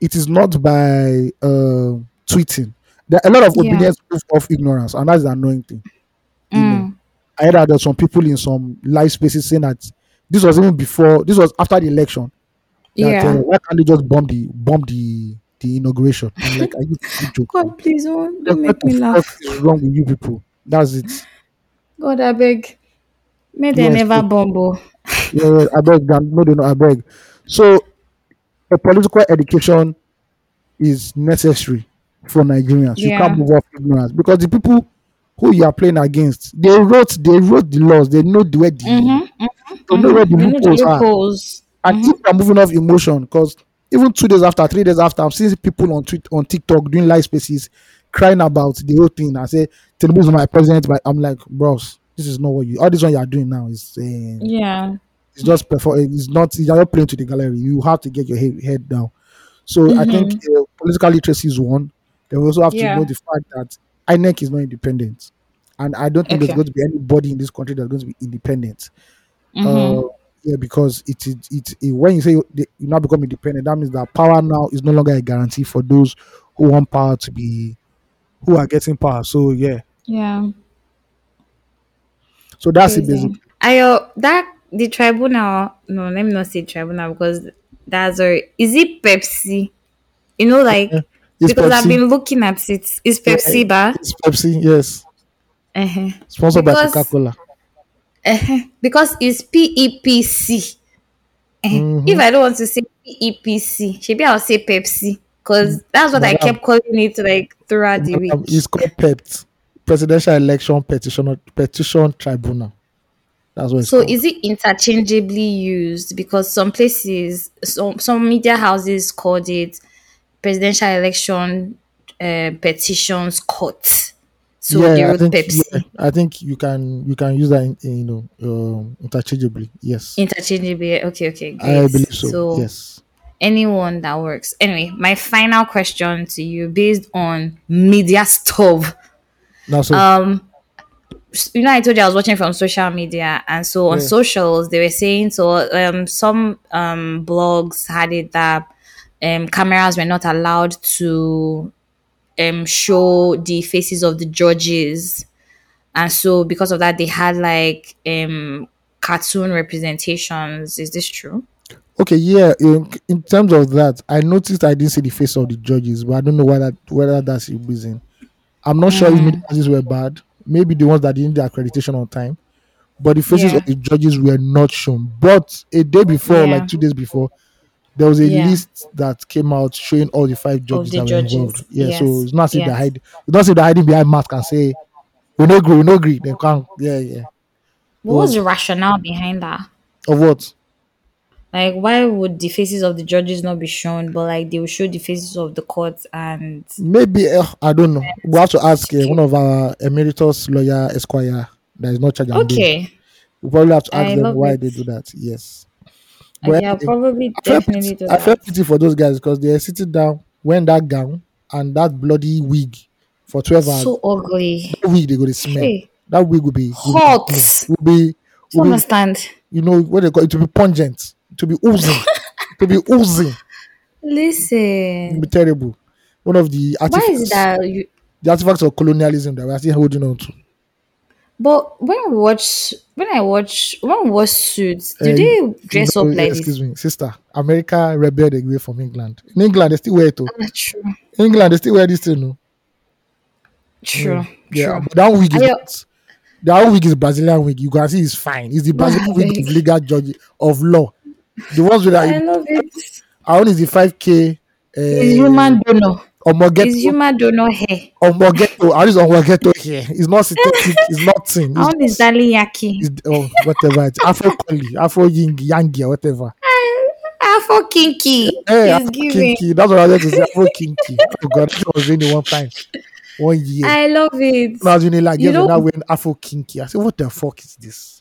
it is not by uh, tweeting. There are a lot of Yeah. Obidients proof of ignorance, and that's the annoying thing. You know, Mm. I heard that there's some people in some live spaces saying that this was even before, this was after the election. That Yeah. uh, why can't they just bomb the bomb the the inauguration? I'm like, are you joking? God, please don't, don't make me laugh. fuck is wrong with you people? That's it. God, I beg. May they Yes, never bumble. Oh. Yeah, I beg, no, they know, I beg. So, a political education is necessary for Nigerians. You can't move off ignorance because the people who you are playing against, they wrote, they wrote the laws. They know the where the, Mm-hmm. they know mm-hmm, where the mm-hmm. You know the loopholes are. loopholes. And mm-hmm. if you're moving off emotion, because even two days after, three days after, I've seen people on tweet on TikTok doing live spaces crying about the whole thing. I say, Tinubu is my president, but I'm like, bros, this is not what you all this one you are doing now is uh, Yeah. it's just perform it's not you're not playing to the gallery. You have to get your head, head down. So I think uh, political literacy is one. Then we also have Mm-hmm. Yeah. to know the fact that INEC is not independent. And I don't think Okay. there's going to be anybody in this country that's going to be independent. Mhm. Uh, yeah, because it is it, it when you say you, you now become independent, that means that power now is no longer a guarantee for those who want power to be who are getting power. So yeah, Yeah. So that's it Crazy. basically. I uh, that the tribunal. No, let me not say tribunal because that's a. Is it Pepsi? You know, like It's because I've Pepsi. been looking at it. It's Pepsi, ba? It's Pepsi, yes, Uh-huh. sponsored by Because- Coca Cola. Uh-huh. Because it's PEPC. Uh-huh. Mhm. If I don't want to say PEPC, maybe I'll say Pepsi because that's what I Madam. kept calling it like throughout the week. It's called PEPT, Presidential Election Petition Petition Tribunal. That's what it's So called. is it interchangeably used? Because some places, some some media houses called it presidential election uh, petitions court. So they I think Pepsi yeah, I think you can you can use that in, in, you know um, interchangeably. Yes, interchangeably. Okay, okay, great. I believe so. yes. anyone that works. Anyway, my final question to you, based on media stuff. So Um, you know, I told you I was watching from social media, and so on Yeah. socials they were saying so. Um, some um blogs had it that um cameras were not allowed to um show the faces of the judges, and so because of that they had like um cartoon representations. Is this true? okay, yeah. In, in terms of that, I noticed I didn't see the face of the judges, but I don't know whether whether that's the reason. I'm not sure if Mm. media houses were bad. Maybe the ones that didn't do accreditation on time, but the faces Yeah. of the judges were not shown. But a day before, Yeah. like two days before, there was a Yeah. list that came out showing all the five judges the that judges, were involved. Yeah, so it's not if yes. they're hiding. It's not as if they're hiding behind mask and say, "We no agree, we no agree." They can't. Yeah, yeah. What was the rationale behind that? Of what? Like, why would the faces of the judges not be shown, but like they will show the faces of the court and Maybe uh, I don't know. We have to ask uh, one of our emeritus lawyer Esquire that is not charged. bail. okay, We probably have to ask I them why it. they do that. Yes. yeah, But anyway, probably I definitely pity, I felt pity for those guys because they are sitting down wearing that gown and that bloody wig for 12 hours. So ugly. that wig they go to smell. Hey, That wig will be will be- hot. Will be, You will be understand? you know what they call it to be pungent, to be oozing, to be oozing. Listen, will be terrible. One of the why artifacts, is that you? the artifacts of colonialism that we are still holding on to. But when I watch, when I watch, when we watch suits, do Eh, they dress No, up like excuse this? me, sister. America rebelled away from England. In England, they still wear it. oh. Ah, true, In England, they still wear this thing. No? true, Yeah, true. but that wig is not- that wig is Brazilian wig. You can see it's fine. It's the Brazilian wig of legal judge of law. The ones with I love it. our own is the five k. It's Uh, human donor. It's Omogeto, human donor hair. Omogeto, our is Omogeto here. It's not synthetic. it's not thin. I want this It's, darling yaki. it's oh, whatever. It's Afro Collie, Afro Ying, Yangi, or whatever. Afro kinky. Hey, is Afro. Kinky. That's what I wanted to say. Afro Kinky. Oh God, that was really one time, one year. I love it. I was in like, You yes, know- now wearing Afro Kinky. I said, what the fuck is this?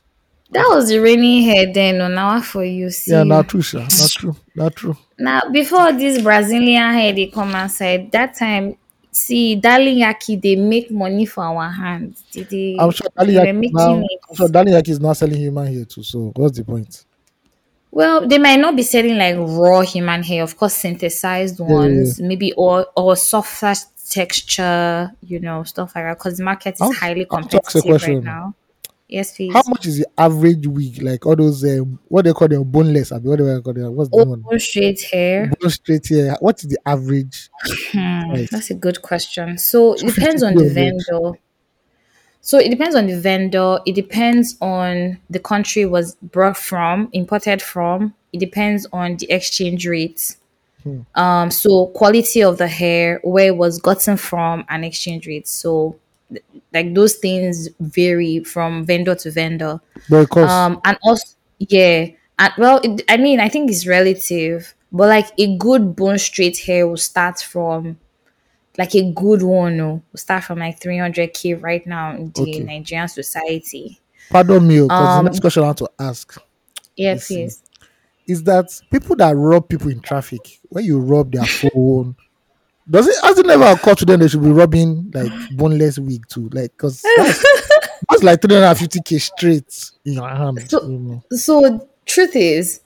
That was the rainy hair then. No, now for you see. Yeah, not true, sir. Not true. Not true. Now before this Brazilian hair they come outside, that time See, darling Yaki, they make money for our hands. They, they, I'm sure Darling Yaki now. I'm sure Darling Yaki is not selling human hair too. So what's the point? Well, they might not be selling like raw human hair, of course, synthesized Yeah, yeah, ones, maybe or or softer texture, you know, stuff like that. Because the market is want, highly I want to ask a competitive right now. Yes, please. How much is the average wig? Like all those um, what they call them boneless? I mean, what do they call them? What's the Oh, one? straight hair. Bone straight hair. What is the average Hmm, that's a good question. So it depends on the vendor. So it depends on the vendor. It depends on the country was brought from, imported from. It depends on the exchange rate. Hmm. Um, so quality of the hair, where it was gotten from, and exchange rate. So like those things vary from vendor to vendor. But. Um, and also yeah, and well, it, I mean, I think it's relative, but like a good bone straight hair will start from like a good one oh, will start from like 300k right now in the Okay. Nigerian society. Pardon me, because the Um, next question I want to ask yeah, please. is that people that rob people in traffic, when you rob their phone, does it has it never occurred to them they should be robbing like boneless wig too? Like, because that's, that's like 350k straight in your hand. So- you know. So truth is,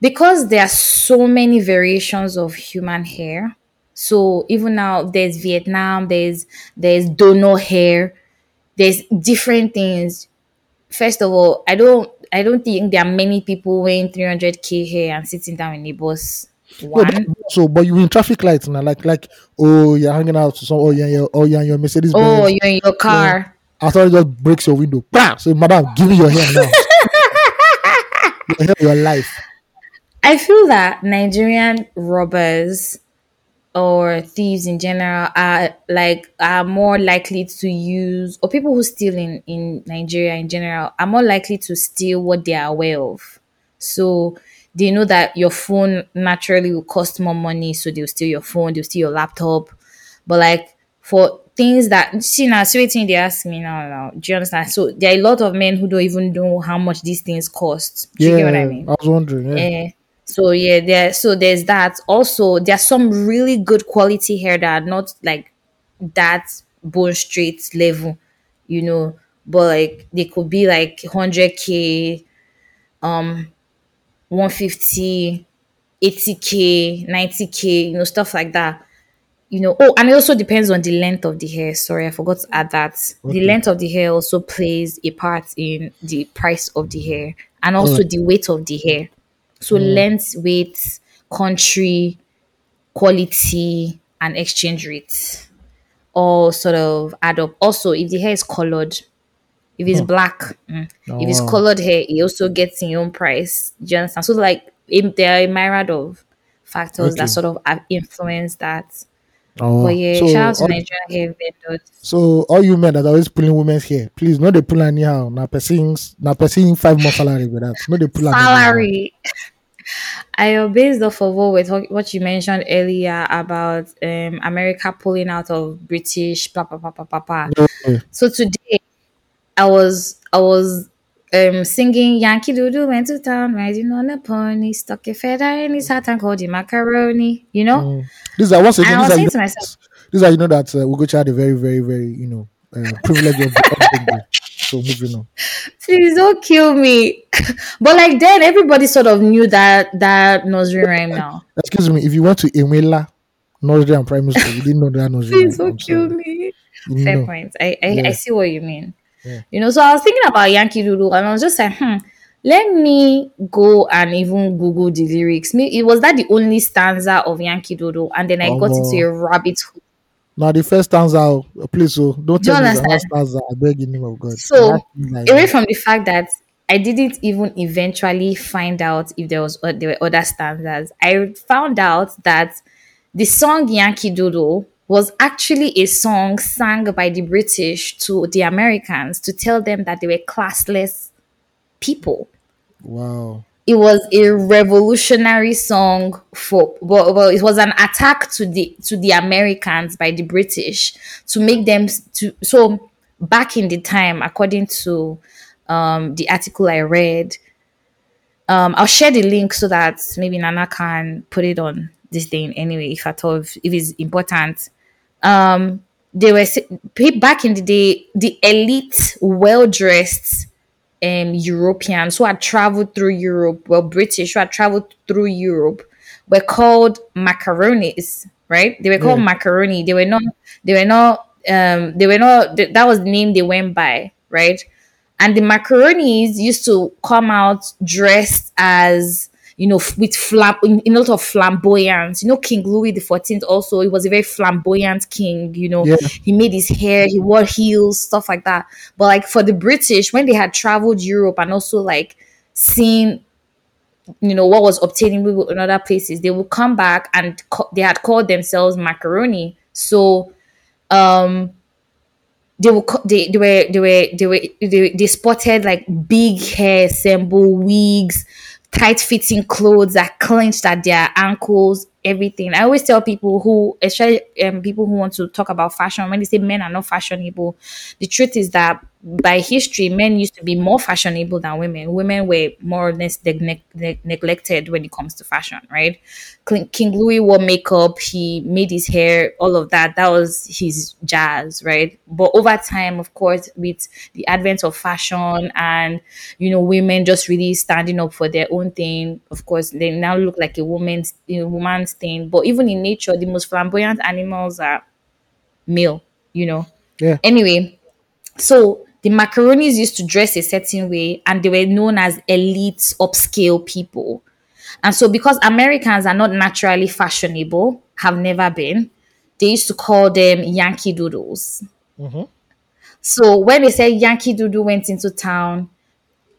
because there are so many variations of human hair. So even now, there's Vietnam, there's there's dono hair, there's different things. First of all, I don't I don't think there are many people wearing 300k hair and sitting down in a bus. One, so, but you in traffic lights now, like, like, oh, you're hanging out to some, oh, yeah, yeah, oh, yeah, your Mercedes oh, you're in your oh, car. I thought it just breaks your window, bam! So, madam, give me your hair now. your your life. I feel that Nigerian robbers or thieves in general are like are more likely to use or people who steal in in Nigeria in general are more likely to steal what they are aware of. So they know that your phone naturally will cost more money, so they'll steal your phone, they'll steal your laptop. But like for things that see now, see what thing they ask me now, now. Do you understand? So there are a lot of men who don't even know how much these things cost. Do you Yeah, get what I mean? I was wondering. Yeah. Eh, so yeah, there. So there's that. Also, there's some really good quality hair that are not like that bone straight level, you know. But like they could be like hundred k, um, 150, 80k, 90k, you know, stuff like that. You know, oh, and it also depends on the length of the hair. Sorry, I forgot to add that. The length of the hair also plays a part in the price of the hair and also Alright. the weight of the hair. So mm. length, weight, country, quality, and exchange rates all sort of add up. Also, if the hair is colored, if it's black, mm, if it's Oh, wow. colored hair, it also gets in your own price. Do you understand? So like it, there are a myriad of factors Okay. that sort of have influence that. Oh, But yeah, so, shout out to all, Nigerian hair vendors. so all you men that are always pulling women's hair, please, no they pull anyhow. Now person's now person five more salary with that. No they pull. Salary. I uh, based off of what talk, what you mentioned earlier about um America pulling out of British blah blah blah blah blah blah. Yeah. So today I was I was um singing Yankee Doodle went to town riding on a pony, stuck a feather in his hat and called him macaroni, you know? Mm. These are once And again. I was These are, saying you to know, myself, these are you know that uh, Ugochi had a very very very you know uh, privilege of. So moving on. please don't kill me. but like then everybody sort of knew that that nursery rhyme now. Excuse me, if you went to Emela nursery and primary school, you didn't know that nursery. Please rhyme. I'm don't kill sorry. me. You Fair know. point. I, I, I see what you mean. Yeah. You know, so I was thinking about Yankee Doodle and I was just like, hmm, let me go and even Google the lyrics. Me, it was that the only stanza of Yankee Doodle, and then I got into a rabbit hole. Now the first stanza, uh, please, so don't Do tell me the stanza. I beg in the name of God. So, line. Away from the fact that I didn't even eventually find out if there was uh, there were other stanzas, I found out that the song Yankee Doodle was actually a song sung by the British to the Americans to tell them that they were classless people. wow. It was a revolutionary song for well, well it was an attack to the to the Americans by the British to make them to so back in the time according to um the article I read um I'll share the link so that maybe Nana can put it on this thing anyway if at all if, if it's important um they were back in the day the elite well dressed um Europeans who had traveled through Europe, well British who had traveled through Europe were called macaronis, right? They were called Yeah. macaroni. They were not they were not um they were not th- that was the name they went by, right? And the macaronis used to come out dressed as you know, with flam in, in a lot of flamboyance. You know, King Louis the Fourteenth also he was a very flamboyant king. You know, Yeah. he made his hair, he wore heels, stuff like that. But like for the British, when they had traveled Europe and also like seen you know what was obtainable in other places, they would come back and ca- they had called themselves macaroni. So um they were co- they, they were they were they were they, they sported like big hair ensemble wigs tight fitting clothes that clenched at their ankles everything. I always tell people who especially um, people who want to talk about fashion when they say men are not fashionable the truth is that by history men used to be more fashionable than women women were more or less neg- neg- neglected when it comes to fashion right King Louis wore makeup, he made his hair, all of that. That was his jazz, right? But over time, of course, with the advent of fashion and you know women just really standing up for their own thing, of course, they now look like a woman's a woman's thing. But even in nature, the most flamboyant animals are male, you know. Yeah. Anyway, so the macaronis used to dress a certain way and they were known as elite upscale people. And so because Americans are not naturally fashionable, have never been, they used to call them Yankee Doodles. So when they said Yankee Doodle went into town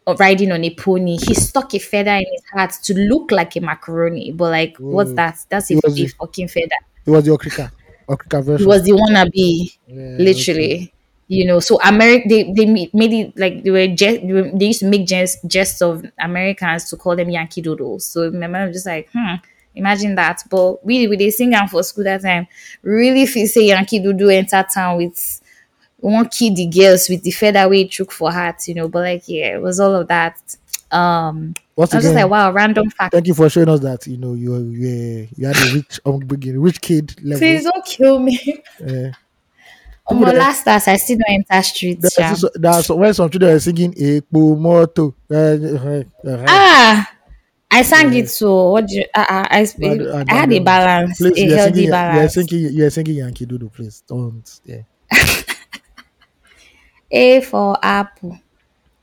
uh, riding on a pony, he stuck a feather in his hat to look like a macaroni. But like, what's that? That's a, a fucking feather. It was the Okrika. Okrika He version. was the wannabe, Yeah, literally. You know, so America they, they made it like they were, je- they used to make jest, jests of Americans to call them Yankee Doodles. So my mom was just like, hmm, imagine that. But we we they sing am for school that time. Really feel say Yankee Doodle enter town with one kid the girls with the featherweight chook for heart, you know. But like yeah, it was all of that. Um Once I was just like, wow, random fact. thank you for showing us that you know you you, you had a rich upbringing, rich kid level. Please don't kill me. Uh, My last task, I still don't enter streets. so, there's when some children are singing Ekpo Moto. Uh, uh, uh, Ah, I sang it so. What do you, uh, uh, I, uh, I had a balance, please, a you're healthy singing, you're balance. singing, you're singing Yankee Doodle, please don't. Yeah. A for apple.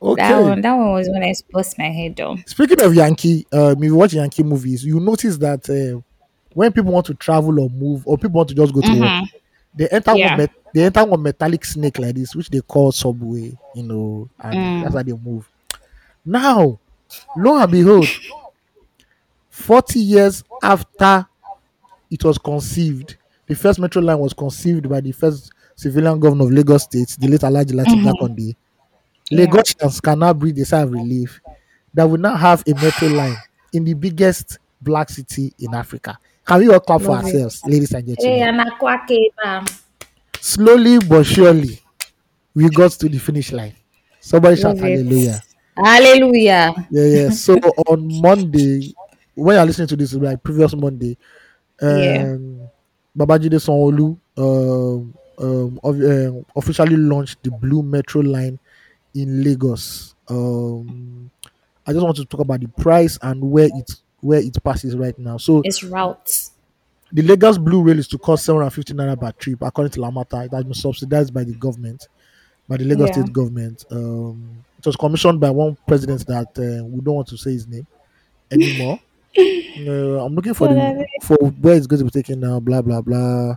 Okay. That one, that one was when I bust my head down. Speaking of Yankee, um, if you watch Yankee movies, you notice that uh, when people want to travel or move, or people want to just go to work, they enter Yeah. one met- they enter one metallic snake like this, which they call subway, you know, and Mm. that's how they move. Now, lo and behold, forty years after it was conceived, the first metro line was conceived by the first civilian governor of Lagos State, the late Alhaji Lateef Jakande. Yeah. Lagosians can now breathe a sigh of relief that we now have a metro line in the biggest black city in Africa. Can we all clap for ourselves, ladies and gentlemen? Hey, anakwake bam. Slowly but surely, we got to the finish line. Somebody shout hallelujah. Hallelujah. Yeah, yeah. So on Monday, when you're listening to this, like previous Monday, um, Yeah. Babajide Sanwo-Olu um, um, of- um, officially launched the Blue Metro line in Lagos. Um, I just want to talk about the price and where it where it passes right now. So It's routes. the Lagos Blue Rail is to cost 750 naira per trip, according to Lamata. It has been subsidized by the government, by the Lagos Yeah. State government. Um, it was commissioned by one president that uh, we don't want to say his name anymore. uh, I'm looking for the for where it's going to be taken now. Blah blah blah.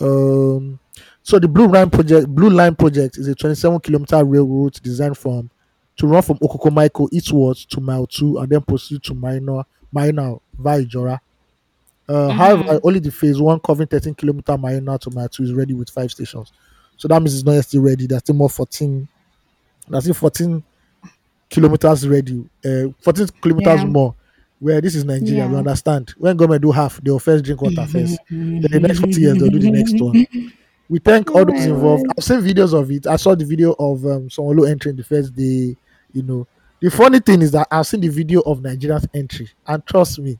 Um, so the Blue Line project, Blue Line project, is a 27 kilometer rail railroad designed from to run from Okokomaiko eastwards to Mile Two and then proceed to Minor Minor via Ijora. Uh, However, only the phase one covering 13 kilometer Marina to Mile Two is ready with five stations. So that means it's not yet still ready. There's still more 14. There's still 14 kilometers ready. Uh, 14 kilometers Yeah. more. Where this is Nigeria, we understand. When government do half, they'll first drink water first. Then the next 40 years, they'll do the next one. We thank all those involved. I've seen videos of it. I saw the video of um, Sanwo-Olu entering the first day. You know, the funny thing is that I've seen the video of Nigerians entry, and trust me,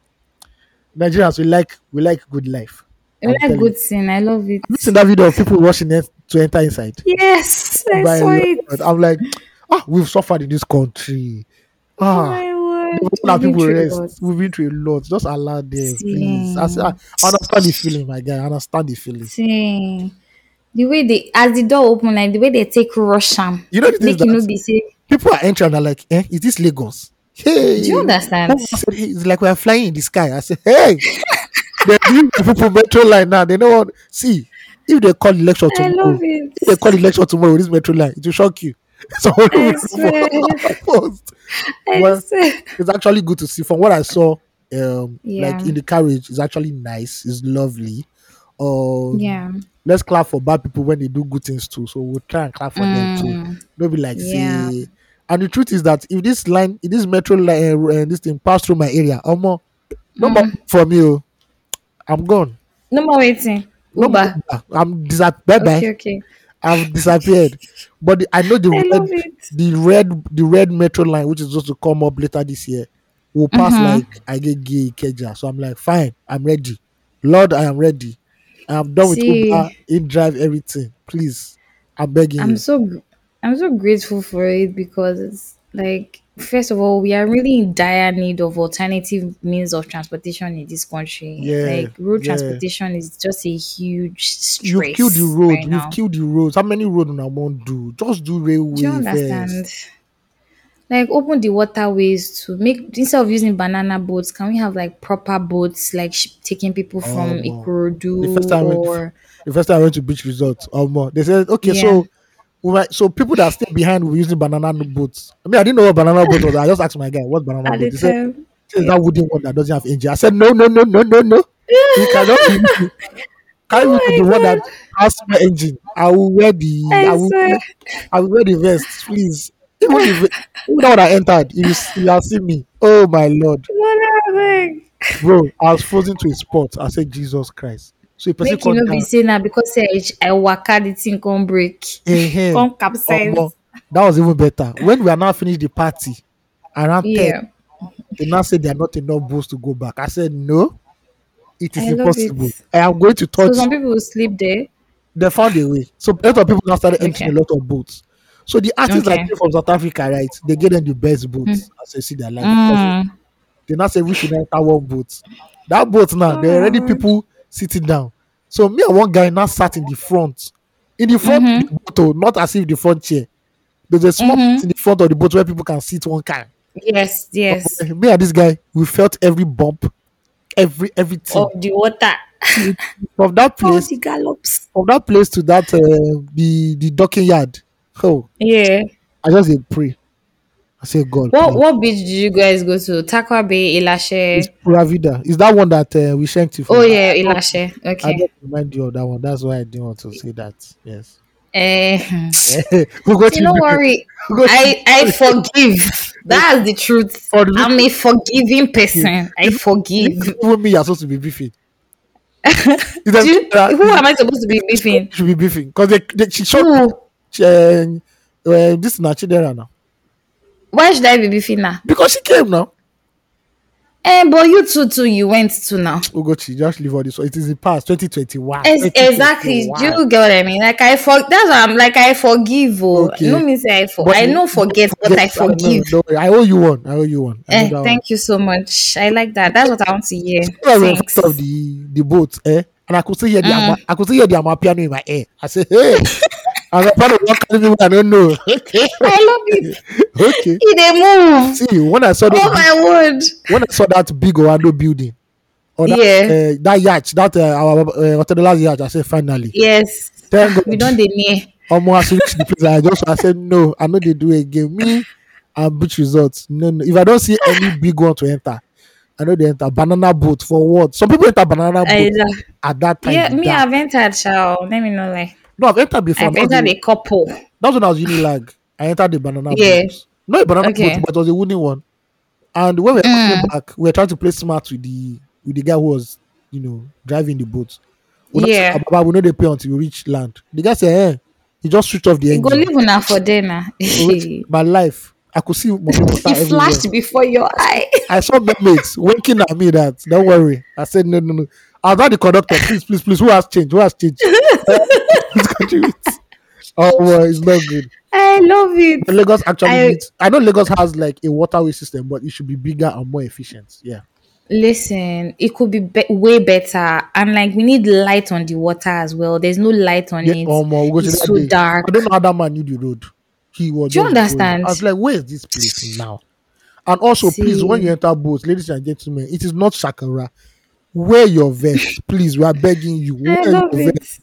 Nigerians we like we like good life. I I'm like good scene. I love it. you seen that video of people rushing it to enter inside? Yes, I saw lord. it. I'm like, ah, we've suffered in this country. Oh Ah, my word. We've been people rest. We've been through a lot. Just allow them, please. I. I understand the feeling, my guy. I understand the feeling. Same. The way they, as the door open, like the way they take rush You know the thing make you know be say, people are entering and they're like, eh, is this Lagos? Hey, do you understand? Said, "Hey, it's like we're flying in the sky. I said, hey, they're doing the people metro line now. They know what. See, if they call the lecture I tomorrow, if they call the lecture tomorrow with this metro line, it will shock you. So I swear. post. I Well, swear. it's actually good to see. From what I saw, um, like in the carriage, it's actually nice. It's lovely. Um, Yeah. let's clap for bad people when they do good things too. So we'll try and clap for them too. Mm, Don't be like Yeah. say. And the truth is that if this line, if this metro line, uh, this thing pass through my area, or more, no more Mm. from you. I'm gone. no more waiting. No Uber. Uber. I'm disappeared. Bye bye. Okay, okay. I've disappeared. But the, I know the I red, the red, the red metro line, which is supposed to come up later this year, will pass Mhm. like I get gay Keja. So I'm like, fine, I'm ready. Lord, I am ready. I'm done with See. Uber, inDrive, everything. Please, I'm begging I'm you. so I'm so grateful for it because it's like first of all we are really in dire need of alternative means of transportation in this country. Yeah, like road yeah. transportation is just a huge stress. You've killed the road. right You've now. killed the roads. How many roads I won't do? Just do railway Do you understand? first. Like open the waterways to make instead of using banana boats, can we have like proper boats like sh- taking people from Oh. Ikorodu The first time I went- or The first time I went to beach resort, um, they said, okay, Yeah. so we so people that stay behind were using banana boats. I mean, I didn't know what banana boat was. I just asked my guy, what banana boat? the He said. "It's that wooden one that doesn't have engine. I said, no, no, no, no, no, no. You cannot be using- Can you be the one that has no engine? I will wear the I I will, swear. I will wear the vest, please. Even if even that I entered, you you have seen me. Oh my lord. What happened? bro i was frozen to a spot i said jesus christ so person Make you down be say na because say I waka the thing come break, eh, come capsize. that was even better when we are now finished the party around 10 Yeah, they now said there are not enough boats to go back i said no it is I impossible it. i am going to so touch some people will sleep there. they found a way so a lot of people now started entering Okay. a lot of boats so the artists that Okay. came from south africa right they get them the best boats as they see their life Mm. they now say we should enter one boat. That boat now, there are already Oh. people sitting down. So me and one guy now sat in the front. In the front Mm-hmm. of the boat, oh, not as if the front chair. There's a small Mhm. in the front of the boat where people can sit one kind. Yes, yes. Me and this guy, we felt every bump, every everything. Of the water. From that place, the gallops. from that place to that uh, the the docking yard. Oh, Yeah. I just did pray. I say God. What please. what beach did you guys go to? Tarkwa Bay, It's Ilashe. Pura Vida. Is that one that uh, we shanked you for? Oh yeah, Ilashe. I Okay. just remind you of that one. That's why I didn't want to say that. Yes. Eh, we'll you don't worry. we'll I I forgive. That's the truth. I'm a forgiving person. I forgive. Even me, you're supposed to be beefing. You- who am I supposed to be beefing? Should be beefing because they, they she shot Who? she, uh, uh, this na Chidera now Why should I be beefing now? because she came now. Eh, but you too, too, you went to now. Ugochi, just leave all this. It is the past 2021. Ex- exactly. Do you get what I mean? Like I for that's why I'm like I forgive. Oh, Okay. no mean say I for But I you- know forget, but I Yes, no, forgive. no, I owe you one. I owe you one. Eh, know thank you so much. I like that. That's what I want to hear. one. I was in Thanks. of the the boat, eh? And I could still hear the Mm. I could still hear the piano in my ear. I said, "Hey," and I'm part of one carry me. I don't know. Okay, I love it. okay. They move. See, when I saw the Oh my word. when I saw that big Orlando building, or that, Yeah. uh, that yacht, that uh, our uh, Otedola's yacht, I said finally. Yes. Thank God. We don't near. Almost reached the place. I just I said no, I know they do again. Me and beach results. No, no. If I don't see any big one to enter, I know they enter banana boat for what? Some people enter banana boat at that time. yeah, me, die. I've entered, shall let me know like no, I've entered before. I've entered the, a couple. that was when I was Unilag. I entered the banana Yeah. boat. Not a banana Okay. boat, but it was a wooden one. And when we were Mm. coming back, we were trying to play smart with the with the guy who was, you know, driving the boat. We yeah. Said, Baba, we know they pay until we reach land. The guy said, eh, he just switched off the You engine. go live una for dinner. My life. I could see mommy water It everywhere. flashed before your eye. I saw my mates winking at me that don't worry. I said no no no. Tell the conductor, please, please, please, who has changed? Who has changed? Oh, well, it's not good. I love it. But Lagos actually I- needs. I know Lagos has like a waterway system, but it should be bigger and more efficient. Yeah. Listen, it could be, be- way better, and like we need light on the water as well. There's no light on Yeah, it. um, we'll it's so day. dark. I don't know how that man knew the road. He was. Do you understand? I was like, where is this place now? And also, please, when you enter boats, ladies and gentlemen, it is not Shakara. Wear your vest, please. We are begging you. Wear your vest.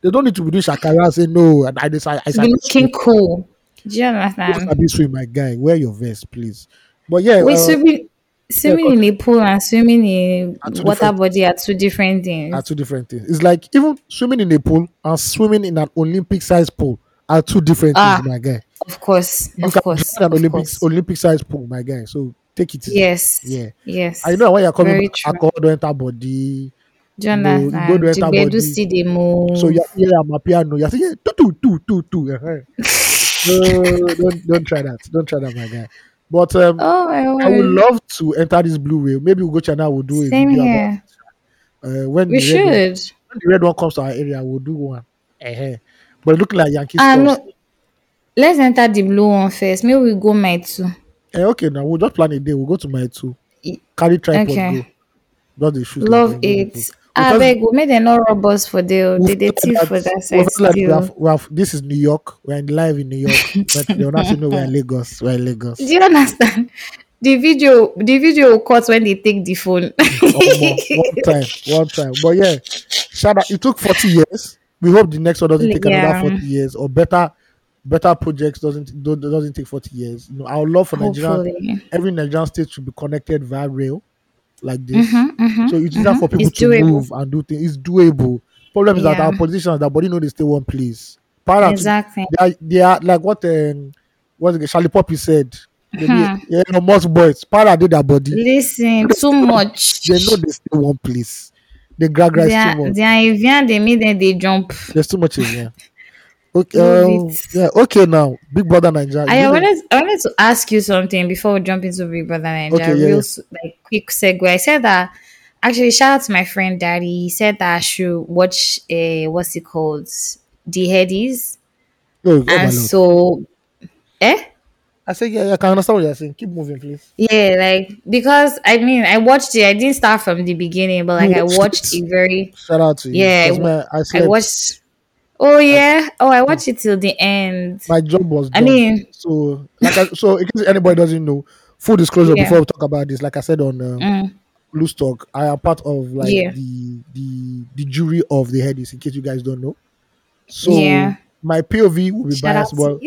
They don't need to be doing Shakara. Say no, and I decide. I be looking cool. Do you understand? be swim, my guy. Wear your vest, please. But yeah, Wait, uh, swimming, swimming in a pool and swimming in water body are two different things. are two different things. It's like even swimming in a pool and swimming in an Olympic size pool are two different Ah, things, my guy. Of course, You of course, an of Olympic course. Olympic size pool, my guy. So take it easy. Yes, Yeah. yes. I know why you're coming Very true. alcohol don't enter body. Do you No, you go enter body. see the move. So you're here, I'm a piano. You're saying two, two, two, two, two. uh-huh. no, don't don't try that. Don't try that, my guy. But um, oh my I would love to enter this blue whale. Maybe we'll go China. We'll do a Same video here. about uh, when We the red one, should. when the red one comes to our area. We'll do one. uh But it look like Yankee Ah stuff. no. Let's enter the blue one first. Maybe we go my two. Eh, okay, now we'll just plan a day. We'll go to my two. Carry tripod. Okay. Go. Just the shoot. Love go, it. I beg, we made them not rob for the we the, the thief for that like we have, we have, this is New York. We're in live in New York, but not say no. We're in Lagos. We're in Lagos. Do you understand? The video, the video will cut when they take the phone. One time, one time. But yeah, shout out. It took 40 years. We hope the next one doesn't take Yeah. another 40 years or better better projects doesn't don't, doesn't take 40 years. You know, I would love for Nigeria every Nigerian state should be connected via rail like this. Mhm, mhm. So it's easier for people It's to doable. move and do things. It's doable. Problem is that Yeah. our politicians, their body know they stay one place. To- Exactly. they are, they are like what um what Charlie Poppy said. They be, Mhm. yeah, no, most boys. Para did their body. Listen, too much. They know they stay one place. They They are, too much. they are Evian, they made them they jump. There's too much in there. Okay, um, yeah, okay now. Big brother Nigeria. I You wanted, I wanted to ask you something before we jump into Big Brother Nigeria. Okay, yeah, Real yeah. like quick segue. I said that actually shout out to my friend Daddy. He said that I should watch a what's it called? The Headies. Oh, And overload. so eh? I say, yeah, yeah, I can understand what you're saying. Keep moving, please. Yeah, like because I mean I watched it. I didn't start from the beginning, but like You I watched watched it? a very Shout out to you. Yeah, I- I, I watched Oh yeah. Oh I watched it till the end. my job was I done. mean- so like I, so in case anybody doesn't know, full disclosure Yeah. before we talk about this, like I said on um, Mm, Loose Talk, I am part of like Yeah. the the the jury of the headies. In case you guys don't know, so Yeah. my POV will be shout out biased. Well.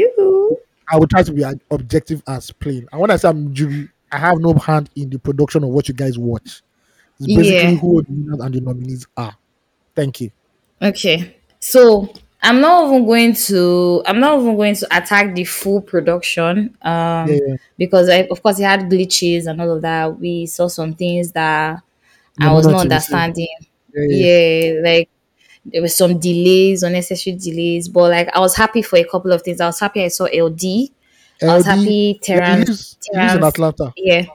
I will try to be objective as plain. And when I say I'm jury, I have no hand in the production of what you guys watch. It's basically Yeah. who the winners and the nominees are. Thank you. Okay. So I'm not even going to I'm not even going to attack the full production. Um Yeah, because I, of course it had glitches and all of that. We saw some things that No, I was not not to the same. understanding. Yeah, yeah. Yeah, like there were some delays, unnecessary delays. But like I was happy for a couple of things. I was happy I saw LD. I was happy yeah, he Terrence. lives, he lives in Atlanta. Yeah,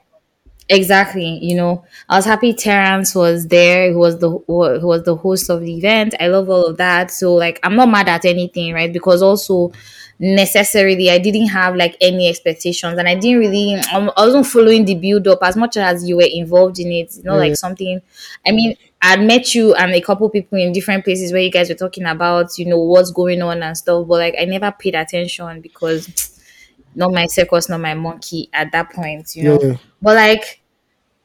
exactly. You know, I was happy Terrence was there. who was the who was the host of the event. I love all of that. So like, I'm not mad at anything, right? Because also necessarily I didn't have like any expectations, and I didn't really. um, I wasn't following the build up as much as you were involved in it. You know, Yeah. like something. I mean. I'd met you and a couple people in different places where you guys were talking about, you know, what's going on and stuff, but like I never paid attention because not my circus, not my monkey at that point, you know. Yeah. But like,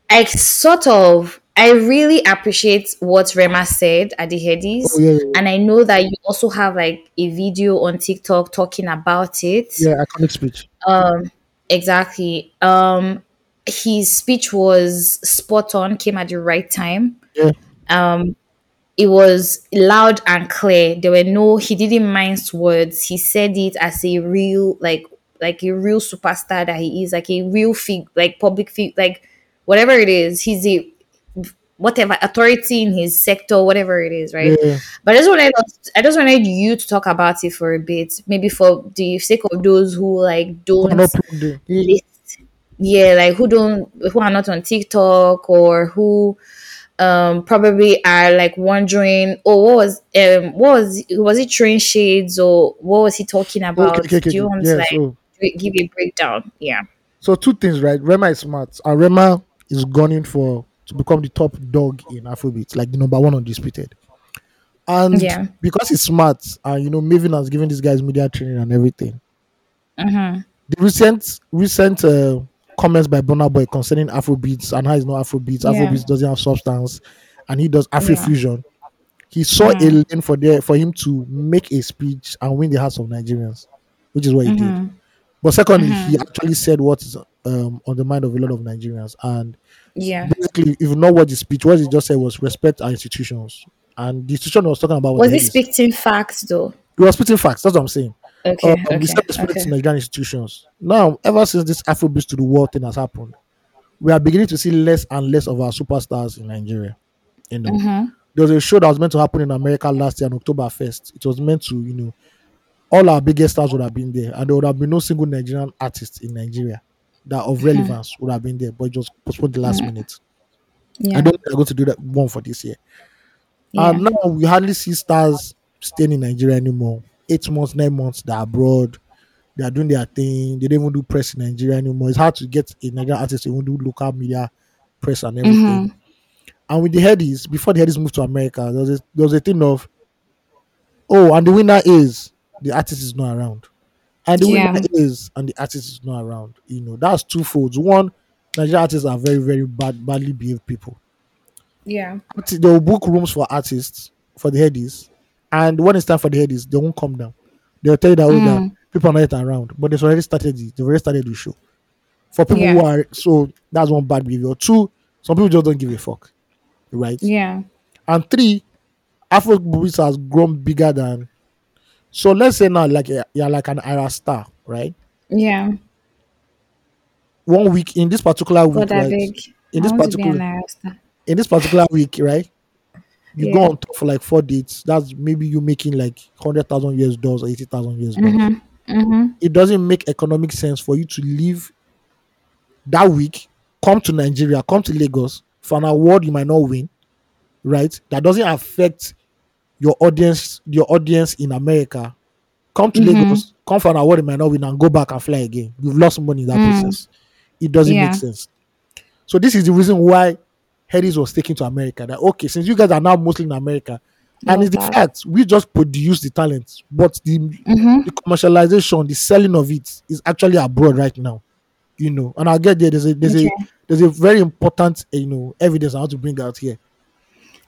I sort of, I really appreciate what Rema said at the Headies. Oh, yeah, yeah. And I know that you also have like a video on TikTok talking about it. Yeah, iconic speech. Um, exactly. Um, his speech was spot on, came at the right time. Yeah. Um, it was loud and clear. There were no, he didn't mince words. He said it as a real, like, like a real superstar that he is, like a real fig, like public fig, like whatever it is. He's a whatever authority in his sector, whatever it is, right? Yeah. But I just wanted I just wanted you to talk about it for a bit, maybe for the sake of those who like don't I'm not plugged in. list, yeah, like who don't who are not on TikTok or who um probably are like wondering, oh, what was um what was was it train shades or what was he talking about? okay, okay, Do you okay. want to Yeah, like so give you a breakdown? Yeah. so two things, right? Rema is smart, and Rema is gunning for to become the top dog in Afrobeat, like the number one undisputed. And Yeah. because he's smart, and you know, Mavin has given these guys media training and everything. Mm-hmm. The recent recent uh, comments by Burna Boy concerning Afrobeats and how he's not Afrobeats, Yeah. Afrobeats doesn't have substance, and he does Yeah. Afrofusion. He saw a Mhm. lane for there for him to make a speech and win the hearts of Nigerians, which is what he did. Mm-hmm. But secondly, he Mhm. actually said what is um, on the mind of a lot of Nigerians. And Yeah. basically, if you know what the speech, what he just said was respect our institutions. And the institution he was talking about was, Was he speaking facts though? He was speaking facts. That's what I'm saying. Okay. Um, he okay. Okay. to Nigerian institutions. Now, ever since this Afrobeats to the world thing has happened, we are beginning to see less and less of our superstars in Nigeria. You know, Mm-hmm. there was a show that was meant to happen in America last year on October 1st. It was meant to, you know, all our biggest stars would have been there, and there would have been no single Nigerian artist in Nigeria that of relevance would have been there, but just postponed the last minute. Yeah. I don't think they're going to do that one for this year. yeah. And now we hardly see stars staying in Nigeria anymore. Eight months, nine months, they're abroad. They are doing their thing. They don't even do press in Nigeria anymore. It's hard to get a Nigerian artist to even do local media press and everything. Mhm. And with the headies, before the headies moved to America, there was a, there was a thing of, oh, and the winner is the artist is not around, and the Yeah. winner is and the artist is not around. You know that's two folds. One, Nigerian artists are very very bad, badly behaved people. Yeah. Arti- They will book rooms for artists for the headies, and when it's time for the headies, they won't come down. They'll tell you that, oh, that Mm. people are not yet around, but they've already started. The, they've already started the show. For people Yeah. who are so that's one bad behavior. Two, some people just don't give a fuck, right? Yeah. And three, Afrobeats has grown bigger than. So let's say now, like you're like an era star, right? Yeah. One week in this particular week, right? In I this want to be an particular in this particular week, right? You go on top for like four dates. That's maybe you making like hundred thousand US dollars or eighty thousand US dollars. Mm-hmm. Mm-hmm. It doesn't make economic sense for you to leave that week, come to Nigeria, come to Lagos for an award you might not win, right? That doesn't affect your audience, your audience in America. Come to Mhm. Lagos, come for an award might not win, and go back and fly again. You've lost money in that Mm. process. It doesn't Yeah. make sense. So this is the reason why Headies was taken to America. That okay, since you guys are now mostly in America, and it's the that. fact we just produce the talent, but the Mm-hmm. the commercialization, the selling of it is actually abroad right now. You know, and I'll get there. There's a there's Okay. a there's a very important you know evidence I want to bring out here.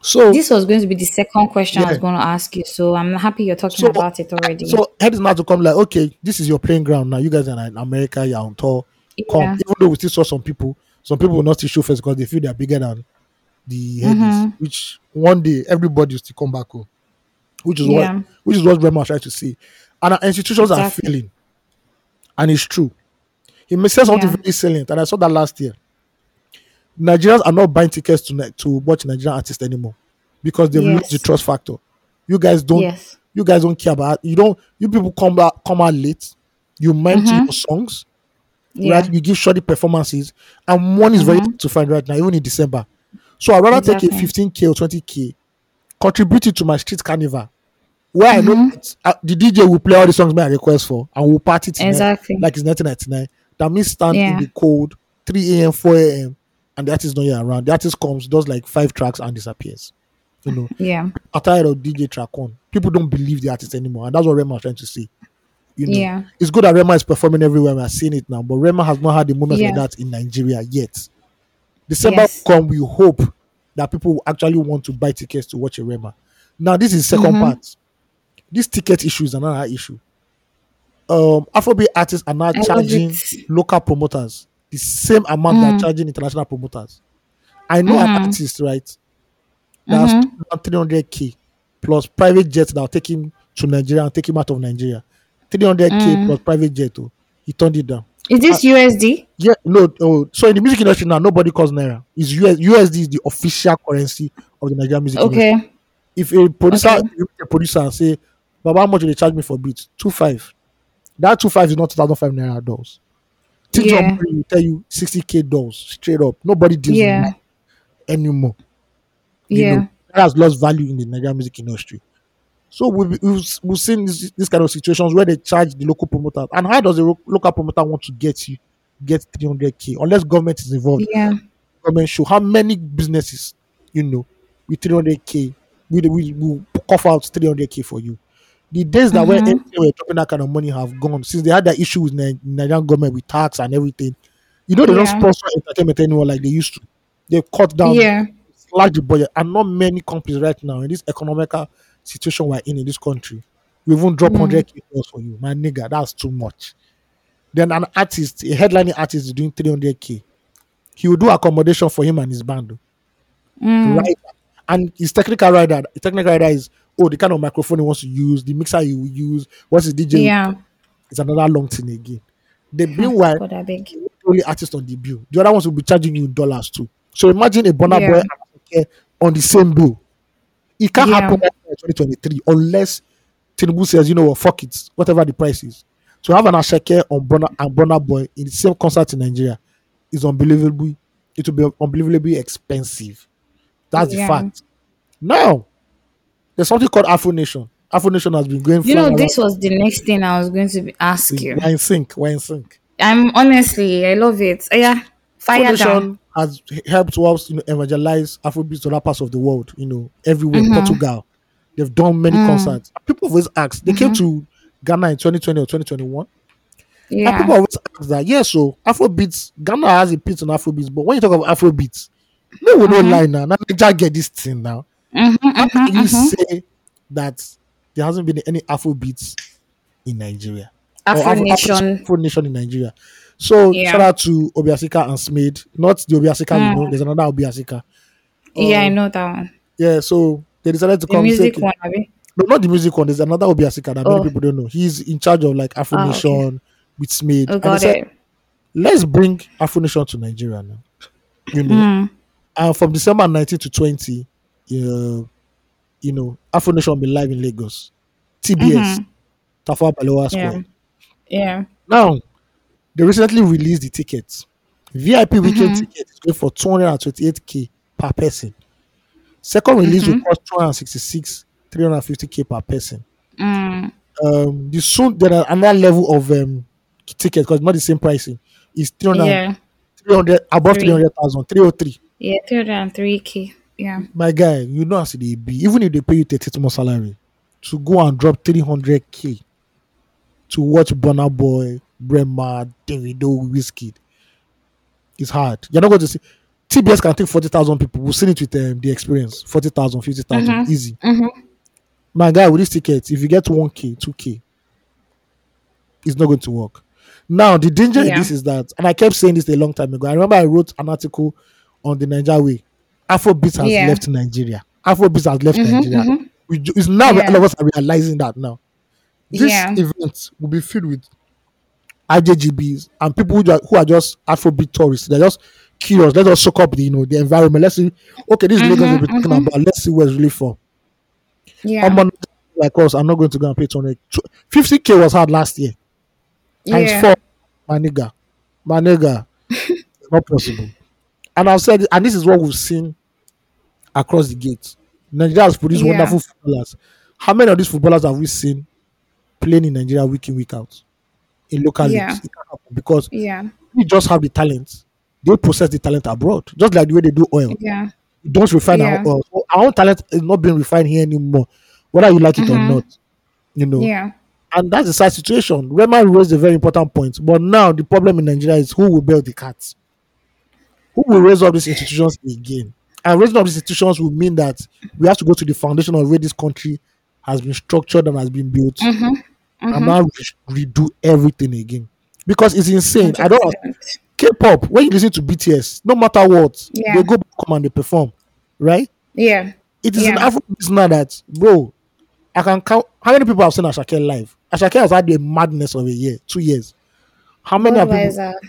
So This was going to be the second question I was going to ask you, so I'm happy you're talking So- about it already. so head is now to come like, okay, this is your playing ground now. You guys are in America, you're on tour. Come, Yeah. even though we still saw some people, some people will not still show face because they feel they're bigger than the headies, Mhm. which one day everybody will still come back home. Which is Yeah. what which is what Rema trying to say. And our institutions are Exactly. failing. And it's true. He may say something Yeah. very salient, and I saw that last year. Nigerians are not buying tickets to to watch Nigerian artists anymore because they've lost the trust factor. You guys don't yes. you guys don't care about you don't you people come out come out late you mind to Mhm. your songs Yeah. right you give shoddy performances and one is very Mhm. hard to find right now even in december so i'd rather take a 15k or 20k contribute it to my street carnival where i know Mhm. that, uh, the dj will play all the songs my request for and we'll party tonight Exactly. like it's 1999 that means stand Yeah. in the cold 3 a.m 4 a.m and the artist not yet around the artist comes does like five tracks and disappears you know yeah. are tired of DJ track one. People don't believe the artist anymore, and that's what Rema is trying to say. You know, Yeah. it's good that Rema is performing everywhere. We're seeing it now, but Rema has not had a moment like that in Nigeria yet. December Yes. come, we hope that people actually want to buy tickets to watch a Rema. Now, this is the 2nd Mhm. part. This ticket issue is another issue. Um, Afrobeat artists are now charging local promoters the same amount they're Mm. charging international promoters. I know an Mhm. artist, right? That's Mhm. 300k plus private jet that will take him to Nigeria and take him out of Nigeria. 300k Mm. plus private jet. Oh, he turned it down. Is this USD? Yeah, no. Oh, so in the music industry now, nobody calls naira. It's US, USD is the official currency of the Nigerian music industry. Okay. If a producer, Okay. if a producer say, "Baba, how much will they charge me for beats? Two five. That two five is not two thousand five naira dollars. Think Yeah. will tell you sixty k dollars straight up. Nobody deals Yeah. with anymore. You Yeah. know, that has lost value in the Nigerian music industry. So we've, we've, we've seen this, this kind of situations where they charge the local promoter. And how does the local promoter want to get you, get 300k, unless government is involved? Yeah. Government show how many businesses, you know, with 300k, we we will cough out 300k for you. The days that Mhm. they were dropping that kind of money have gone since they had that issue with Ni- Nigerian government with tax and everything. You know, they don't Yeah. sponsor entertainment anymore like they used to. They cut down Yeah. slash the budget, and not many companies right now in this economical situation we're in in this country. We even drop Mm. hundred k for you, my nigga. That's too much. Then an artist, a headlining artist, is doing three hundred k. He will do accommodation for him and his band, Mm. right? And his technical rider, the technical rider is oh the kind of microphone he wants to use, the mixer he will use, what's his DJ? Yeah. It's another long thing again. The ah, meanwhile, God, I beg. the only artist on the bill. The other ones will be charging you dollars too. So imagine a Burna Yeah. Boy and on the same bill. It can't Yeah. happen in 2023 unless Tinubu says, you know what, fuck it, whatever the price is. So have an Ashake on Burna and Burna Boy in the same concert in Nigeria is unbelievably, it will be unbelievably expensive. That's the fact. Now, there's something called Afro Nation. Afro Nation has been going You know, this was the next thing I was going to be- ask you. We're in sync. We're in sync. I'm honestly, I love it. Uh, yeah, fire down. Foundation has helped us, you know, evangelize Afrobeats to other parts of the world, you know, everywhere, mm-hmm. Portugal. They've done many mm. concerts. People always ask, they came mm-hmm. to Ghana in 2020 or 2021. And Yeah. people always ask that, yeah, so Afrobeats, Ghana has a pitch on Afrobeats, but when you talk about Afrobeats, no one don't mm-hmm. lie now. Now Nigeria get this thing now. Mhm, How can you mhm. say that there hasn't been any Afrobeats in Nigeria? or Afro Afro- Nation. Afro, Afro Nation in Nigeria. So Yeah. shout out to Obi Asika and Smith. Not the Obi Asika, you know, there's another Obi Asika. yeah, I Um, know that one. Yeah, so they decided to The come. music one, abi? No, not the music one. There's another Obi Asika that many Oh. people don't know. He's in charge of like Afro Ah, Nation okay. with Smith. Oh, got said, it. let's bring Afro Nation to Nigeria now. You know, Mm. and from December 19 to 20, uh, you know, Afro Nation will be live in Lagos. TBS, Mhm. Tafawa Balewa Square. Yeah. Yeah. Now, they recently released the tickets. VIP weekend Mhm. ticket is going for 228k per person. Second release will Mhm. cost 266, 350k per person. Mm. Um, the soon there are another level of um ticket because not the same pricing. Is 300, Yeah. 300 above Three. 300,000, 303. Yeah, 303k. Yeah. My guy, you know as they be. Even if they pay you 30 month salary, to go and drop 300k to watch Burna Boy, Rema, Davido, Wizkid, it's hard. You're not going to see. TBS can take 40,000 people. We've seen it with um, the experience 40,000, 50,000, Mhm. easy. Mhm. My guy, with this ticket, if you get 1k, 2k, it's not going to work. Now, the danger in this is that, and I kept saying this a long time ago. I remember I wrote an article on the Nigeria way. Afrobeat has Yeah. left Nigeria. Afrobeat has left Mhm, Nigeria. mhm. We it's now Yeah. all of us are realizing that now. This Yeah. event will be filled with IJGBs and people who are, who are just Afrobeat tourists. They're just curious. Let us soak up the you know the environment. Let's see. Okay, this is Lagos we'll be talking about. Let's see where it's really for. Yeah. Someone like us, I'm not going to go and pay 200. 50k was hard last year. Times yeah. four, my nigga, my nigga, not possible. And I've said, and this is what we've seen across the gate. Nigeria has produced Yeah. wonderful footballers. How many of these footballers have we seen playing in Nigeria week in, week out? In local Yeah. leagues. It can't happen because Yeah. we just have the talent. They process the talent abroad, just like the way they do oil. Yeah. We don't refine Yeah. our oil. So our own talent is not being refined here anymore, whether you like it or Mhm. not. You know, Yeah. and that's the sad situation. Rema raised a very important point, but now the problem in Nigeria is who will build the cats? Who will raise up these institutions again? And raising up these institutions will mean that we have to go to the foundation of where this country has been structured and has been built, Mhm. and now re- redo everything again. Because it's insane. I don't 100%. K-pop. When you listen to BTS, no matter what, Yeah. they go back home and they perform, right? Yeah. It is Yeah. Africa now that, bro, I can count how many people have seen Ashake live. Ashake has had a madness of a year, two years. How many people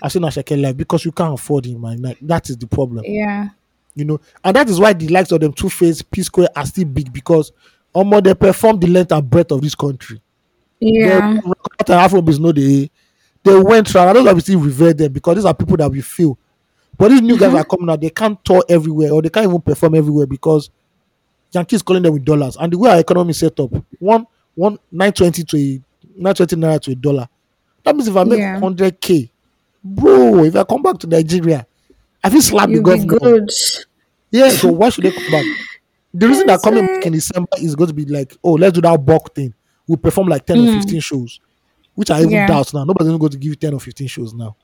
have seen Ashake live? Because you can't afford him, man. That is the problem, Yeah. You know. And that is why the likes of them Two Face, P Square are still big because almost they perform the length and breadth of this country. Yeah. They, Afrobeats know they they went around. I don't know if we still revere them because these are people that we feel. But these new guys Mm-hmm. are coming out, they can't tour everywhere or they can't even perform everywhere because Yankees calling them with dollars. And the way our economy is set up, one one nine twenty to a nine twenty naira to a dollar. That means if I make Yeah. hundred k, bro, if I come back to Nigeria, I feel slap the government. good. Yeah, so why should they come back? The reason they're coming back in December is going to be like, oh, let's do that bulk thing. We'll perform like 10 or 15 shows, which I even Mm. Yeah. doubt now. Nobody's going to give you 10 or 15 shows now.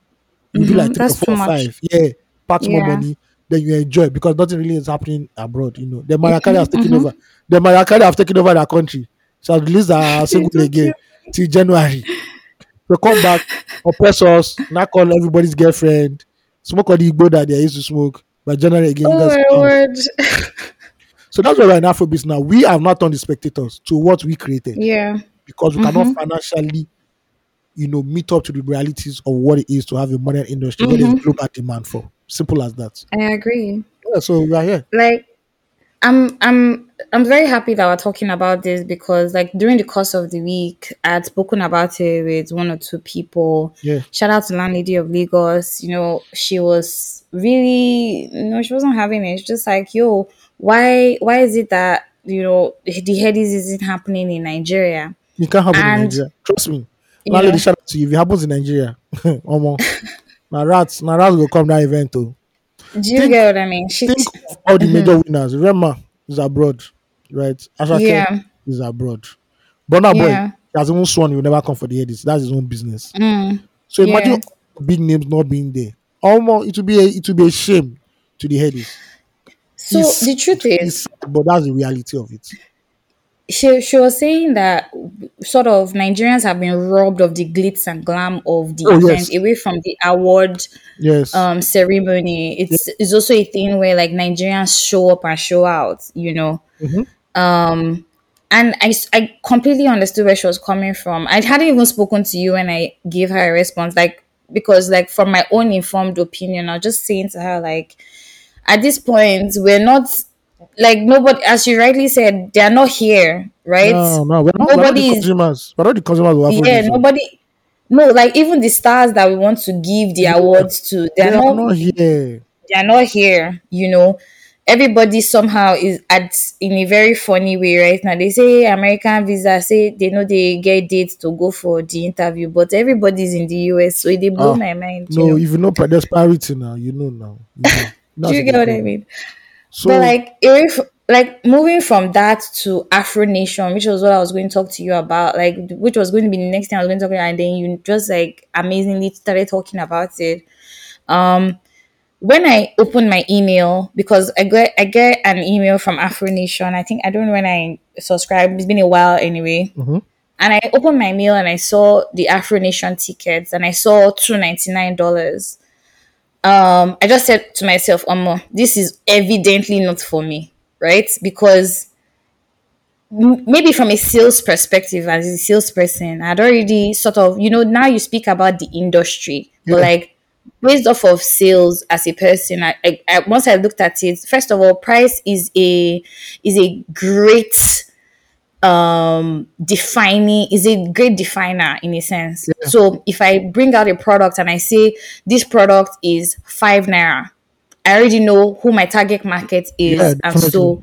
You do like three or four or five. Yeah, pack more money, then you enjoy because nothing really is happening abroad. You know, the Mariah Carey has taken Mm-hmm. over. The Mariah Carey have taken over their country. So I'll release a single again till January. So come back, oppress us, now call everybody's girlfriend, smoke all the Igbo that they used to smoke. but generally again, Oh my word. So that's why we're in Afrobeats now. We have not turned the spectators to what we created Yeah. because we cannot mm-hmm. financially, you know, meet up to the realities of what it is to have a modern industry where there's mm-hmm. global demand for. Simple as that. I agree. Yeah, so we are here. like i'm i'm i'm very happy that we're talking about this because like during the course of the week i had spoken about it with one or two people Yeah. shout out to landlady of lagos you know she was really you know she wasn't having it it's just like yo why why is it that you know the headies isn't happening in nigeria You can't happen in Nigeria. Trust me. you Now, lady, know- shout out to you. If it happens in Nigeria, Omo, now rats, my rats will come that event. Oh. Do you Think- get what i mean she Think all the major winners. Rema is abroad, right? Ashake Yeah. is abroad. Burna Boy Yeah. he has even sworn he will never come for the Headies. That's his own business. Mm, So imagine big names not being there. Almost it will be a, it will be a shame to the headies. so It's- the truth is but that's the reality of it. She she was saying that sort of Nigerians have been robbed of the glitz and glam of the Oh, event yes. away from the award Yes. um ceremony. It's it's also a thing where like Nigerians show up and show out, you know. Mhm. Um and I, I completely understood where she was coming from. I hadn't even spoken to you when I gave her a response, like because like from my own informed opinion, I was just saying to her like at this point we're not like nobody as you rightly said, they're not here, right? no, no, we're not, we're not nobody consumers. We're not the consumers yeah, nobody no, like even the stars that we want to give the awards to, They they're not not here. they're not here, you know. Everybody somehow is at in a very funny way right now. They say American visa, say they know they get dates to go for the interview, but everybody's in the US, so they blow Ah, my mind. No, you know? if you know there's priority now, you know now. You know. Do you get what I mean? So but like if like moving from that to Afro Nation, which was what I was going to talk to you about, like which was going to be the next thing I was going to talk about, and then you just like amazingly started talking about it. Um when I opened my email, because I get I get an email from Afro Nation, I think I don't know when I subscribed, it's been a while anyway. Mhm. And I opened my mail and I saw the Afro Nation tickets and I saw two ninety nine dollars um i just said to myself um this is evidently not for me right? Because m- maybe from a sales perspective as a salesperson i'd already sort of you know now you speak about the industry but like based off of sales as a person I, I, I once i looked at it first of all price is a is a great um defining is a great definer in a sense so if i bring out a product and i say this product is five naira i already know who my target market is Yeah, and definitely. so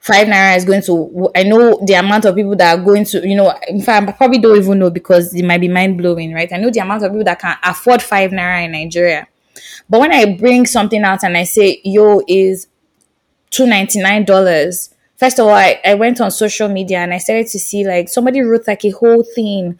five naira is going to i know the amount of people that are going to you know in fact i probably don't even know because it might be mind-blowing right i know the amount of people that can afford five naira in nigeria but when i bring something out and i say yo is two ninety nine dollars. First of all, I, I went on social media and I started to see like somebody wrote like a whole thing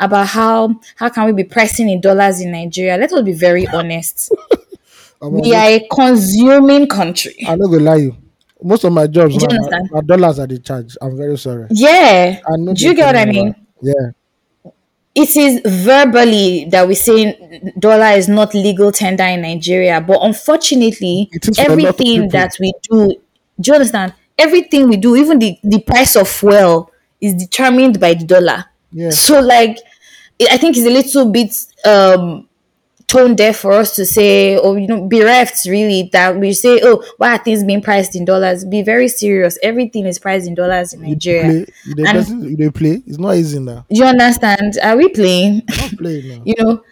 about how how can we be pricing in dollars in Nigeria. Let us be very honest. We are a consuming country. I'm not gonna lie you. Most of my jobs Do you are dollars are the charge. I'm very sorry. Yeah. Do you get what I mean? Yeah. It is verbally that we say dollar is not legal tender in Nigeria, but unfortunately, It is for a lot of everything that we do, do you understand? Everything we do, even the, the price of well, is determined by the dollar. Yeah. So, like, I think it's a little bit um tone deaf for us to say, or you know, bereft really that we say, oh, why are things being priced in dollars? Be very serious. Everything is priced in dollars in Nigeria. play. You dey And- person- you play. It's not easy now. Do you understand? Are we playing? Not play now. you know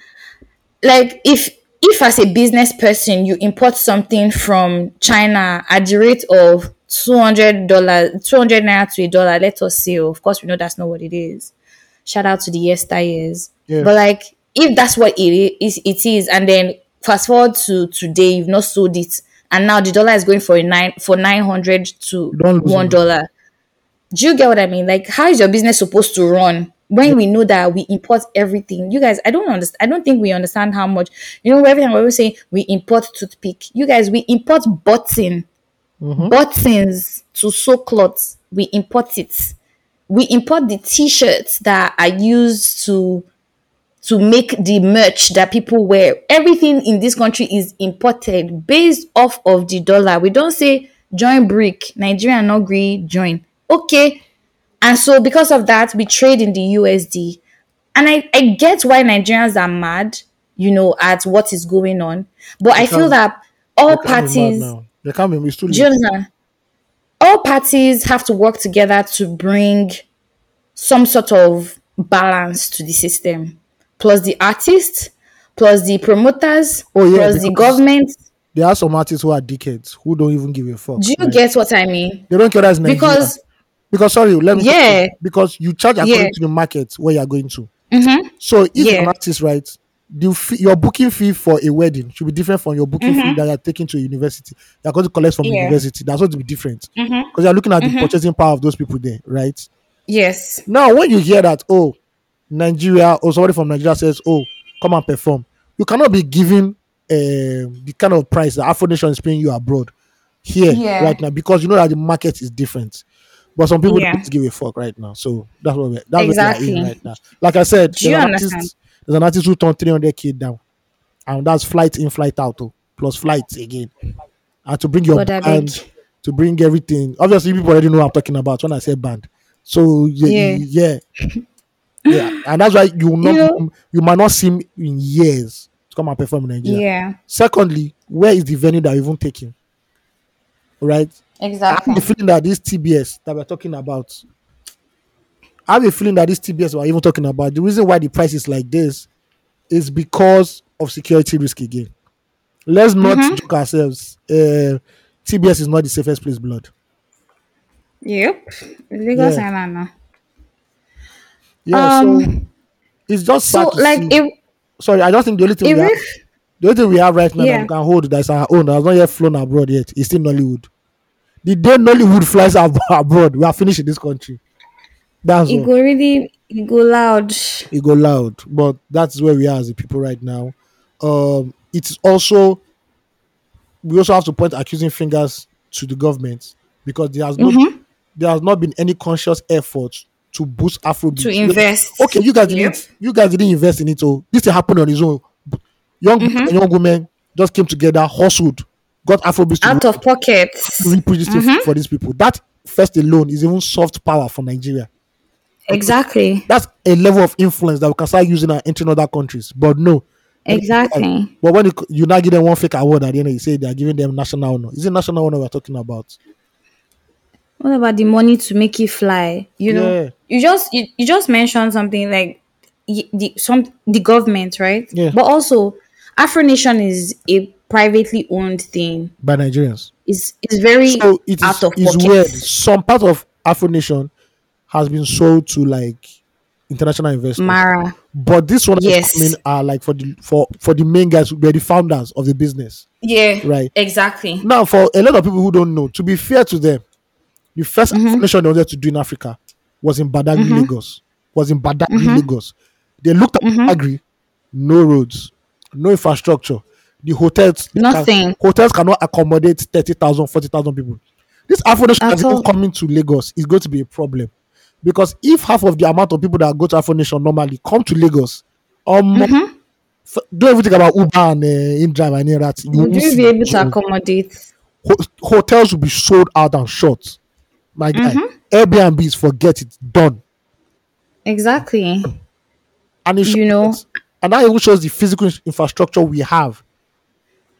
like if if as a business person you import something from china at the rate of two hundred dollar, two hundred naira to a dollar. Let us see. Oh, of course, we know that's not what it is. Shout out to the yesteryears. Yeah. But like, if that's what it is, it is, and then fast forward to today, you've not sold it, and now the dollar is going for a nine for nine hundred to one Do you get what I mean? Like, how is your business supposed to run when we know that we import everything? You guys, I don't understand. I don't think we understand how much. You know, every time we always say we import toothpick. You guys, we import button, Mm-hmm. buttons to sew clothes. We import it. We import the t-shirts that are used to to make the merch that people wear. Everything in this country is imported based off of the dollar. We don't say join brick, Nigeria not agree join. Okay. And so because of that, we trade in the USD. And I, I get why Nigerians are mad, you know, at what is going on. But I feel that all They can't be mad parties. They can't be. It's too do you late. understand? All parties have to work together to bring some sort of balance to the system. Plus the artists, plus the promoters, Oh, yeah, plus the government. There are some artists who are dickheads who don't even give a fuck. Do you Like, get what I mean? They don't care that's Nigeria. Because because sorry, let me Yeah. because you charge according Yeah. to the market where you're going to. Mhm. So if Yeah. an artist right, the fee, your booking fee for a wedding should be different from your booking fee that you're taking to a university. You're going to collect from Mm-hmm. Yeah. Mm-hmm. university. That's going to be different because you're looking at the purchasing power of those people there, right? yes, Now, when you hear that, oh, Nigeria or somebody from Nigeria says, oh, come and perform, you cannot be giving um, the kind of price that Afro Nation is paying you abroad here Yeah. right now because you know that the market is different. But some people Yeah. don't give a fuck right now. So that's what we're, that's Exactly. we are in right now. Like I said, Do you understand? artist, there's an artist who turned 300k down. And that's flight in, flight out, oh, plus flights again. And to bring your God, band, to bring everything. Obviously, people already know what I'm talking about when I say band. So yeah, Yeah. yeah, yeah, and that's why you not You you might not see him in years to come and perform in Nigeria. yeah, Secondly, where is the venue that you're even taking? Right? I exactly. have the feeling that this TBS that we're talking about, I have a feeling that this TBS we're even talking about, the reason why the price is like this is because of security risk again. Let's not Mm-hmm. joke ourselves. Uh, TBS is not the safest place, blood. Yep, Lagos Yeah. Island. Yeah, so Um, it's just So like if Sorry, I just think the only thing we have, if the only thing we have right now that we can hold that's our own that has not yet flown abroad yet is still Nollywood. The day Nollywood flies ab- abroad, we are finished in this country. That's it all. go really it go loud. it go loud but that's where we are as a people right now um it's also we also have to point accusing fingers to the government because there has not Mm-hmm. there has not been any conscious effort to boost afrobeat To invest. okay you guys didn't you guys didn't invest in it so this happened on its own young Mm-hmm. and young women just came together hustled got afrobeat Out of pockets. reproduce Mm-hmm. for these people that first alone is even soft power for nigeria Exactly. that's a level of influence that we can start using and entering other countries. But no. Exactly. But when you, you now give them one fake award at the end, you say they are giving them national honor. Is it national honor we're talking about? What about the money to make it fly? You know, Yeah. you just you, you just mentioned something like the some the government, right? Yeah. But also, Afro Nation is a privately owned thing. By Nigerians. It's it's very So it out is of it's pocket. weird. Some part of Afro Nation has been sold to like international investors. Mara. but this one Yes. is coming are like for the for for the main guys, they're the founders of the business. Yeah. Right. Exactly. Now, for a lot of people who don't know, to be fair to them, the 1st Mm-hmm. they wanted to do in Africa was in Badagry, Lagos. Was in Badagry, Mm-hmm. Lagos. They looked at Badagry, no roads, no infrastructure. The hotels, they can- Nothing. hotels cannot accommodate 30,000, 40,000 people. This Afro Nation At that's even all. coming to Lagos is going to be a problem. Because if half of the amount of people that go to Afro Nation normally come to Lagos, um, Mm-hmm. f- do everything about Uber and uh, InDrive and that. You Would you be able to accommodate? ho- hotels will be sold out and shut. My guy, Mm-hmm. Airbnbs, forget it, done. Exactly. And it You know- and that even shows the physical infrastructure we have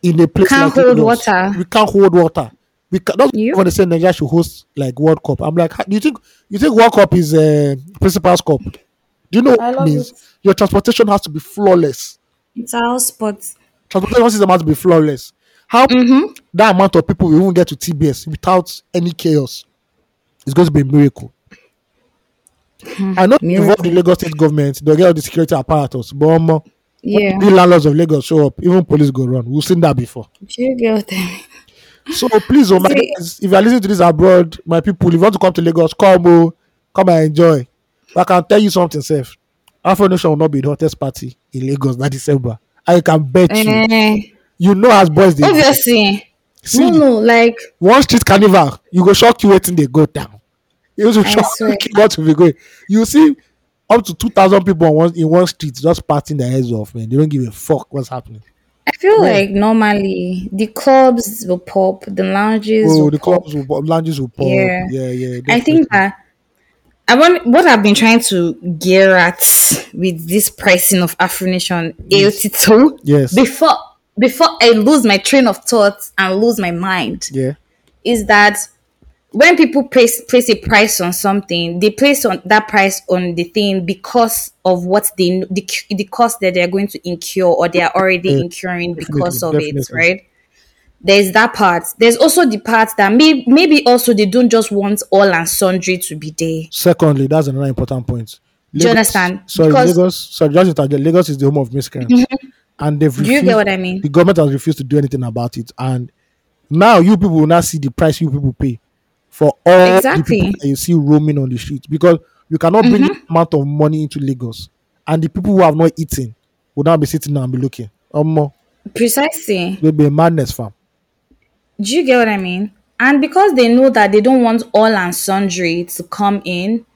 in a place Can't like hold Lagos. water. We can't hold water. We can, that's Yep. when they say Nigeria should host like World Cup. I'm like, "Ha- do you think you think World Cup is a uh, principal's cup? Do you know what I means? it. Your transportation has to be flawless. It's our spot. Transportation system has to be flawless. How that amount of people will even get to TBS without any chaos is going to be a miracle. I know involve the Lagos state government, they'll get all the security apparatus, but um, Yeah. the landlords of Lagos show up, even police go run. We've seen that before. Do you So please, oh my guys, if you're listening to this abroad, my people, if you want to come to Lagos, come, oh, come and enjoy. But I can tell you something, Seth. Afro Nation will not be the hottest party in Lagos that December. I can bet you. Eh, You know, as boys, they obviously. see No, no, like one street carnival, you go shock you waiting they go down. You will shock you what will be going. You see up to two thousand people on one, in one street just partying their heads off, man. They don't give a fuck what's happening. I feel Yeah. like normally the clubs will pop, the lounges Oh, will the pop. clubs will pop, lounges will pop. Yeah. Yeah, yeah. I think that I want what I've been trying to gear at with this pricing of Afro Nation AOT2 Yes. before before I lose my train of thought and lose my mind yeah. is that when people place place a price on something, they place on that price on the thing because of what they the the cost that they're going to incur or they are already Yeah, incurring because of definitely, it, right? There's that part. There's also the part that may, maybe also they don't just want all and sundry to be there. Secondly, that's another important point. Do you understand? Sorry, Because- Mm-hmm. Lagos. Sorry, just. Lagos is the home of miscreants, and they've Do you refused. get what I mean? The government has refused to do anything about it, and now you people will not see the price you people pay for all Exactly. Mm-hmm. the people that you see roaming on the street because you cannot bring the amount of money into Lagos, and the people who have not eaten will now be sitting and be looking. Um, Precisely. it will be a madness, fam. Do you get what I mean? And because they know that they don't want all and sundry to come in,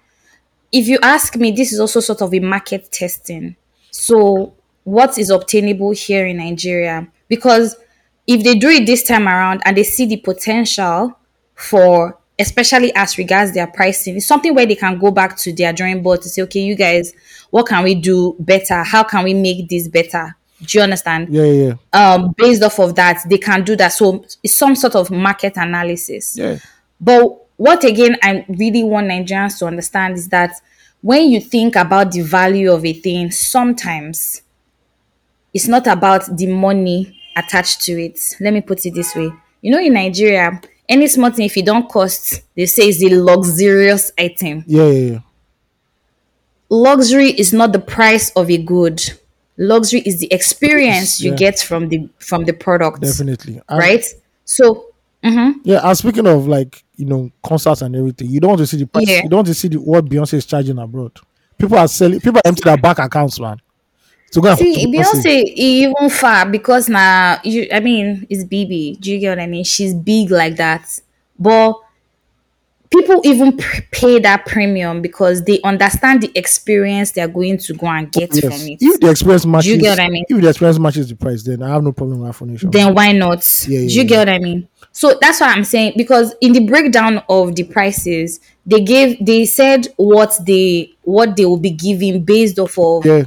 if you ask me, this is also sort of a market testing. So, what is obtainable here in Nigeria? Because if they do it this time around and they see the potential for, especially as regards their pricing, it's something where they can go back to their drawing board to say, okay, you guys, what can we do better? How can we make this better? Do you understand? Yeah, yeah, um based off of that they can do that so it's some sort of market analysis yeah. but what again i really want nigerians to understand is that when you think about the value of a thing sometimes it's not about the money attached to it let me put it this way you know in nigeria any small thing if it don't cost they say is a luxurious item Yeah, yeah, yeah. luxury is not the price of a good luxury is the experience you Yeah. get from the from the product Definitely. And- right so mm-hmm. Yeah, and speaking of like you know concerts and everything, you don't want to see the price. Yeah. You don't want to see the, what Beyonce is charging abroad. People are selling. People are empty their bank accounts, man. To go See, Beyonce even far because now you. I mean, it's BB. Do you get what I mean? She's big like that, but people even pay that premium because they understand the experience they are going to go and get Yes. from it. If the experience matches, do you get what I mean? If the experience matches the price, then I have no problem with Afro then why not? Yeah, Do yeah, you get what I mean? So that's what I'm saying because in the breakdown of the prices, they gave they said what they what they will be giving based off of yeah,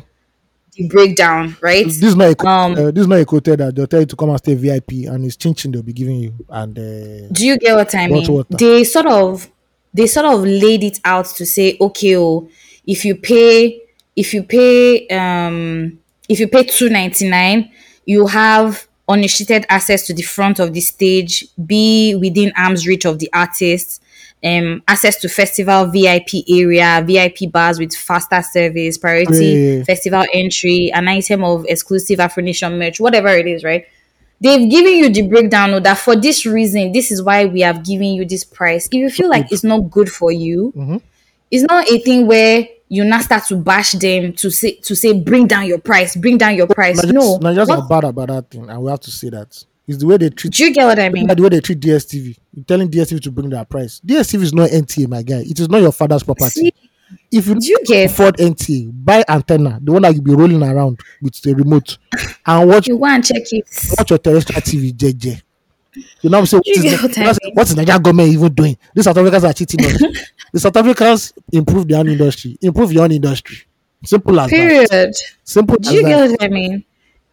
the breakdown, right? this is not a Um, uh, this is not a that they'll tell you to come and stay VIP, and it's chin chin they'll be giving you, and uh, Do you get what I mean? Water, water. They sort of they sort of laid it out to say, okay, oh, if you pay if you pay um if you pay two ninety nine, you have unrestricted access to the front of the stage, be within arm's reach of the artist, um, access to festival VIP area, VIP bars with faster service, priority festival entry, an item of exclusive Afro Nation merch, whatever it is, right? they've given you the breakdown of that for this reason. This is why we have given you this price. If you feel like it's not good for you Mm-hmm. it's not a thing where you now start to bash them to say to say bring down your price bring down your price. Nigerians, no. Nigerians What- are bad about that thing, and we have to say that it's the way they treat. do you get what i mean the way they treat DSTV. You're telling DSTV to bring their price. DSTV is not NTA, my guy. It is not your father's property. See, if you you get afford NTA, buy antenna, the one that you'll be rolling around with the remote, and watch you and check it watch your terrestrial TV, JJ. You know what I'm saying? What is, is, the- what I what's, mean? what is Nigerian government even doing? These South Africans are cheating us. the South Africans improve their own industry. Improve your own industry. Simple as that. period Simple do you that. get what i mean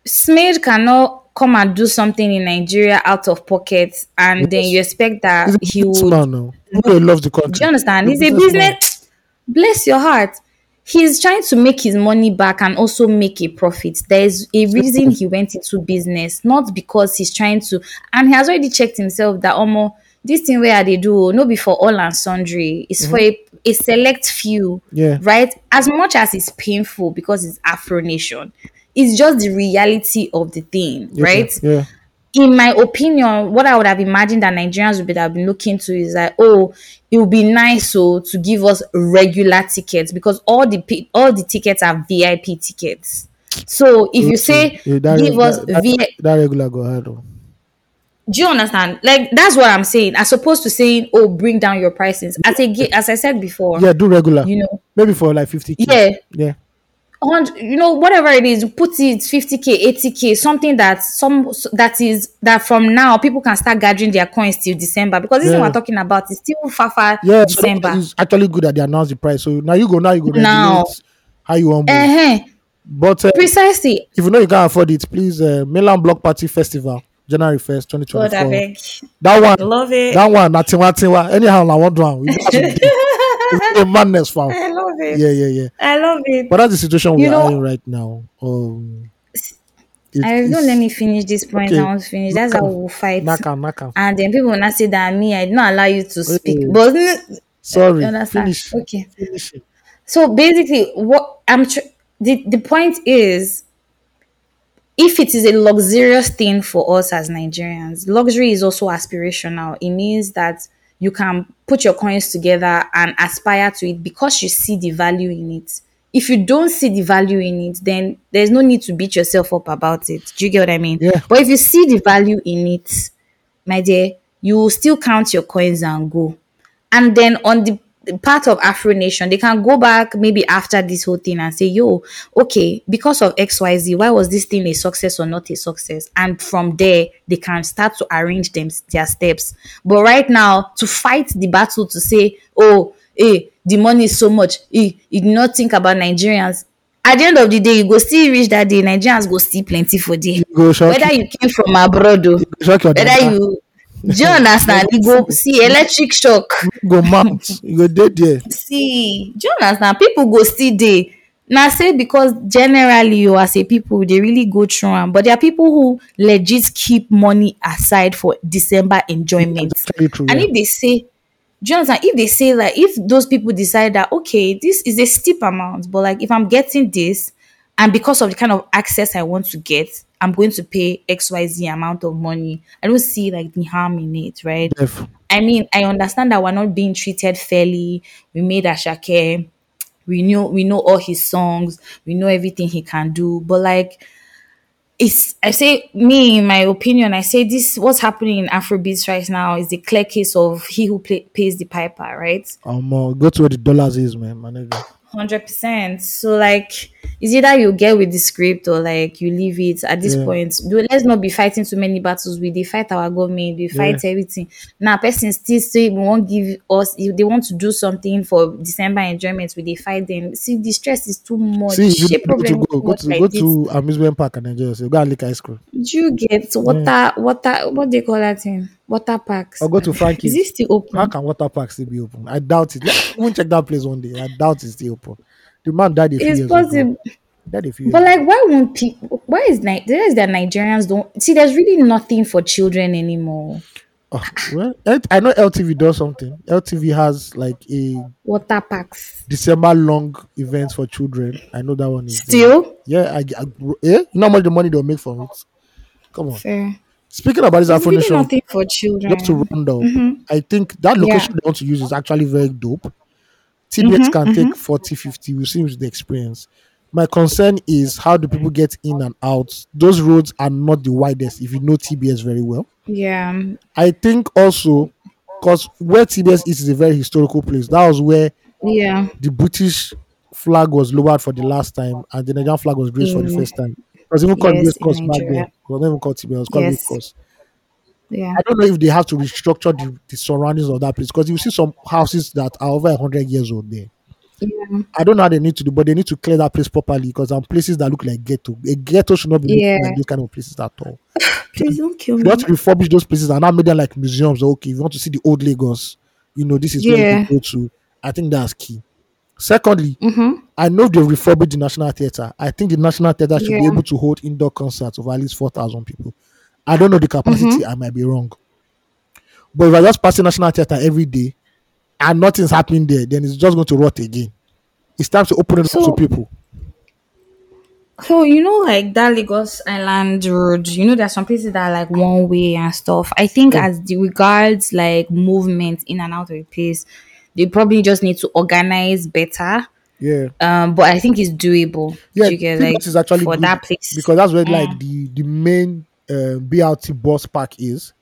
smith cannot come and do something in nigeria out of pocket and then you expect that he would now. He loves the country. Do you understand? He's a business. Bless your heart. he's trying to make his money back and also make a profit. There's a reason he went into business, not because he's trying to. And he has already checked himself that almost this thing where they do oh, no be for all and sundry. It's for mm-hmm. a, a select few. Yeah. Right. As much as it's painful because it's Afro Nation, it's just the reality of the thing, right? Yeah. in my opinion, what I would have imagined that Nigerians would have been looking to is that oh, it would be nice so to give us regular tickets because all the all the tickets are VIP tickets. So if you say Yeah, that, give us that, VIP, that, regular go ahead. oh. do you understand? Like that's what I'm saying. As opposed to saying oh, bring down your prices. As a as I said before, Yeah, do regular. you know, Maybe for like 50 yeah, Yeah. 100 you know whatever it is put it 50k 80k something that some that is that from now people can start gathering their coins till december because this thing Yeah. we're talking about is still far far Yeah, so it's actually good that they announce the price. So now you go, now you go Now. how you want. uh-huh. But uh, precisely if you know you can't afford it, please, uh, Milan Block Party Festival, January 1st, god 2024. i beg That one, love it that one, na tiwa tiwa. Anyhow, I want one. We have to do- It's a madness, fam. i love it Yeah, yeah, yeah. i love it But that's the situation You we know- are in right now. Um, it- I don't let me finish this point. Okay. I want to finish. That's how we'll fight. Knock am. And then people will not say that me, I did not allow you to speak. Hey. But Sorry, finish. Okay. Finish. So basically, what I'm tr- the the point is, if it is a luxurious thing for us as Nigerians, luxury is also aspirational. It means that you can put your coins together and aspire to it because you see the value in it. If you don't see the value in it, then there's no need to beat yourself up about it. Do you get what I mean? Yeah. But if you see the value in it, my dear, you will still count your coins and go. And then on the the part of Afro Nation, they can go back maybe after this whole thing and say, yo, okay, because of XYZ, why was this thing a success or not a success? And from there, they can start to arrange them their steps. But right now, to fight the battle to say, oh, hey, the money is so much, eh, you do not think about Nigerians. At the end of the day, you go still reach that day, Nigerians go still plenty for there. Whether you came from abroad or whether you do you understand? You go see electric shock. go mount. You go dead there. See, do you understand? People go see there. Now say because generally you as a people they really go through am, but there are people who legit keep money aside for December enjoyment. True. And yeah. if they say, do you understand? If they say like, if those people decide that okay, this is a steep amount, but like if I'm getting this, and because of the kind of access I want to get, I'm going to pay X Y Z amount of money. I don't see like the harm in it, right? Def. I mean, I understand that we're not being treated fairly. We made Ashake. We knew we know all his songs. We know everything he can do. But like it's I say me in my opinion, I say this what's happening in Afrobeats right now is the clear case of he who play, pays the piper, right? Um, uh, go to where the dollars is, man. My nigga. Hundred percent. So like, it's either you get with the script or like you leave it. At this Yeah. point, do let's not be fighting too many battles. We they fight our government, we fight everything. Now, person still say we won't give us. If they want to do something for December enjoyment, we they fight them. See, the stress is too much. See, you go to go, go to like go this. to amusement park and enjoy yourself. Go and lick ice cream. Do you get water? Water? What they call that thing? Water parks. Or go to Frankie. Is it still open? How can water parks still be open? I doubt it. Let- Even check that place one day. I doubt it's still open. The man died a few It's years possible. ago. Died a few years But like, why won't people? Why is Ni- there is that Nigerians don't see? There's really nothing for children anymore. Oh, well, I know LTV does something. LTV has like a Water parks December long event for children. I know that one is there. still Yeah, I, I yeah. You know how much the money they'll make from it. Come on. fair. Speaking about this There's Afro really nothing for children. just to round up, mm-hmm. I think that location they want to use is actually very dope. TBS mm-hmm, can take mm-hmm. 40, 50. We've seen with the experience. My concern is how do people get in and out? Those roads are not the widest if you know TBS very well. Yeah, I think also because where TBS is is a very historical place. That was where yeah, the British flag was lowered for the last time and the Nigerian flag was raised for the first time. It was even called yes, Race Course back then. It was not even called TBS, it was called Yes. Race Course. Yeah. I don't know if they have to restructure the, the surroundings of that place because you see some houses that are over 100 years old there. Yeah. I don't know how they need to do, but they need to clear that place properly because some places that look like ghetto. A ghetto should not be Yeah. like those kind of places at all. Please don't kill me. You have to refurbish those places and not make them like museums. Okay, if you want to see the old Lagos, you know, this is where Yeah. you go to. I think that's key. Secondly, Mm-hmm. I know they refurbished the National Theatre. I think the National Theatre should be able to hold indoor concerts of at least 4,000 people. I don't know the capacity, Mm-hmm. I might be wrong. But if I just pass the National Theatre every day and nothing's happening there, then it's just going to rot again. It's time to open it up to people. So you know, like that Lagos Island Road, you know, there's some places that are like one way and stuff. I think Yeah. as the regards like movement in and out of the place, they probably just need to organize better. Yeah. Um, but I think it's doable. Yeah, you get like is actually for good that place because that's where Mm. like the the main uh, BRT bus park is.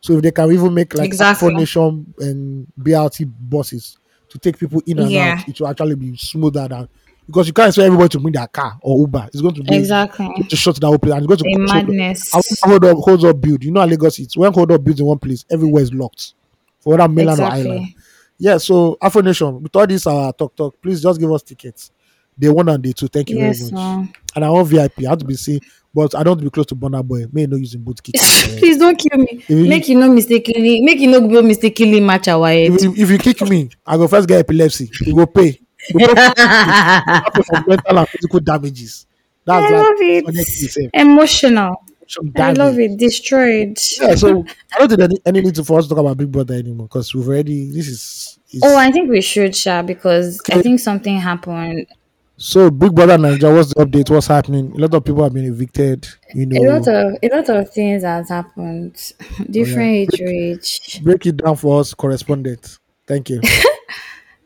So if they can even make like Exactly. Nation and BRT buses to take people in and Yeah. out, it will actually be smoother than because you can't expect everybody to bring their car or Uber. It's going to be exactly to shut down whole place and it's going to a madness. I hold up, hold up, build. You know, how Lagos it's when hold up builds in one place, everywhere is locked for whether mainland or island. Yeah, so Afro Nation, with all this our talk talk, please just give us tickets. Day one and day two. Thank you Yes, very much. no. And I want VIP. I have to be seen, but I don't be close to Burna Boy. May no using boot kick. if, Please don't kill me. you- Make you no mistakenly, make you no go mistakenly match our head. you, if you kick me, I go first get epilepsy. You go pay. You go pay for mental and physical damages. That's I like love it. Emotional. I love it. Destroyed. Yeah, so I don't think any, any need to for us to talk about Big Brother anymore because we've already this is, is Oh, I think we should, Sha, because I think something happened. So Big Brother Nigeria. What's the update? What's happening? A lot of people have been evicted. You know, A lot of a lot of things has happened. Different age range. break it down for us, correspondent. Thank you.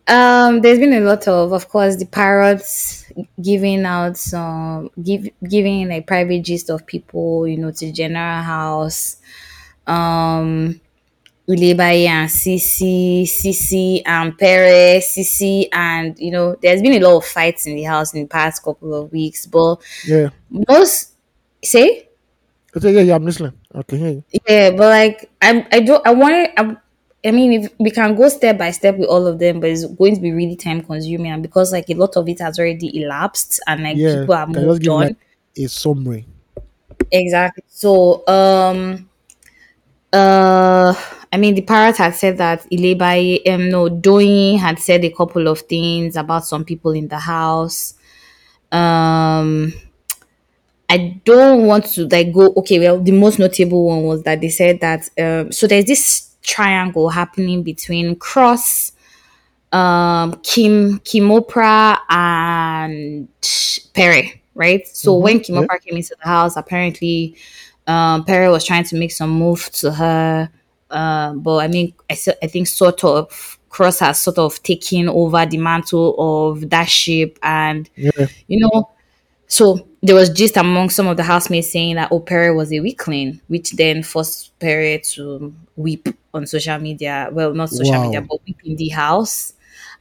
Um, there's been a lot of, of course, the pirates giving out some, give giving a private gist of people, you know, to the general house. Um, Ilebaye and CeeC, CeeC and Pere, CeeC, and you know, there's been a lot of fights in the house in the past couple of weeks. But Yeah. most say Okay, yeah, yeah, I'm listening. Okay, you. Yeah, but like I, I don't. I want. I, I mean, if we can go step by step with all of them, but it's going to be really time consuming, and because like a lot of it has already elapsed, and like Yeah, people are can you just moved on. like a summary? Exactly. So, um, uh, I mean, the parrot had said that Ilebaye, um, no, Doyin had said a couple of things about some people in the house. Um, I don't want to like go. Okay, well, the most notable one was that they said that. Um, so there's this triangle happening between Cross, um, Kim, Kimopra, and Pere, right? So when yeah. Kim Oprah came into the house, apparently, um, Pere was trying to make some move to her. Uh, but I mean, I think sort of Cross has sort of taken over the mantle of that ship, and Yeah, you know, so there was just among some of the housemates saying that oh Pere was a weakling, which then forced Pere to weep on social media. Well, not social Wow. media, but weep in the house.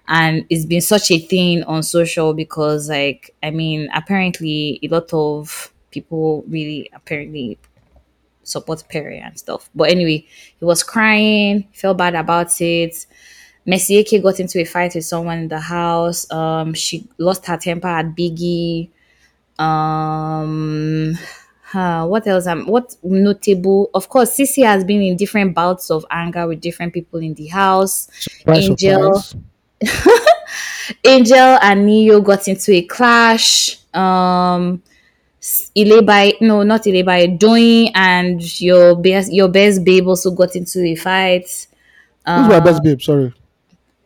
And it's been such a thing on social because, like, I mean, apparently a lot of people really apparently support Pere and stuff. But anyway, he was crying, felt bad about it. Mercy Eke got into a fight with someone in the house. Um, she lost her temper at Biggie. Um, uh, what else? Um, what notable? Of course, CeeC has been in different bouts of anger with different people in the house. surprise, Angel. surprise. Angel and Neo got into a clash. Um, Ilebaye, no, not Ilebaye, Doyin and your best, your best babe also got into a fight. Who's my best babe? Sorry.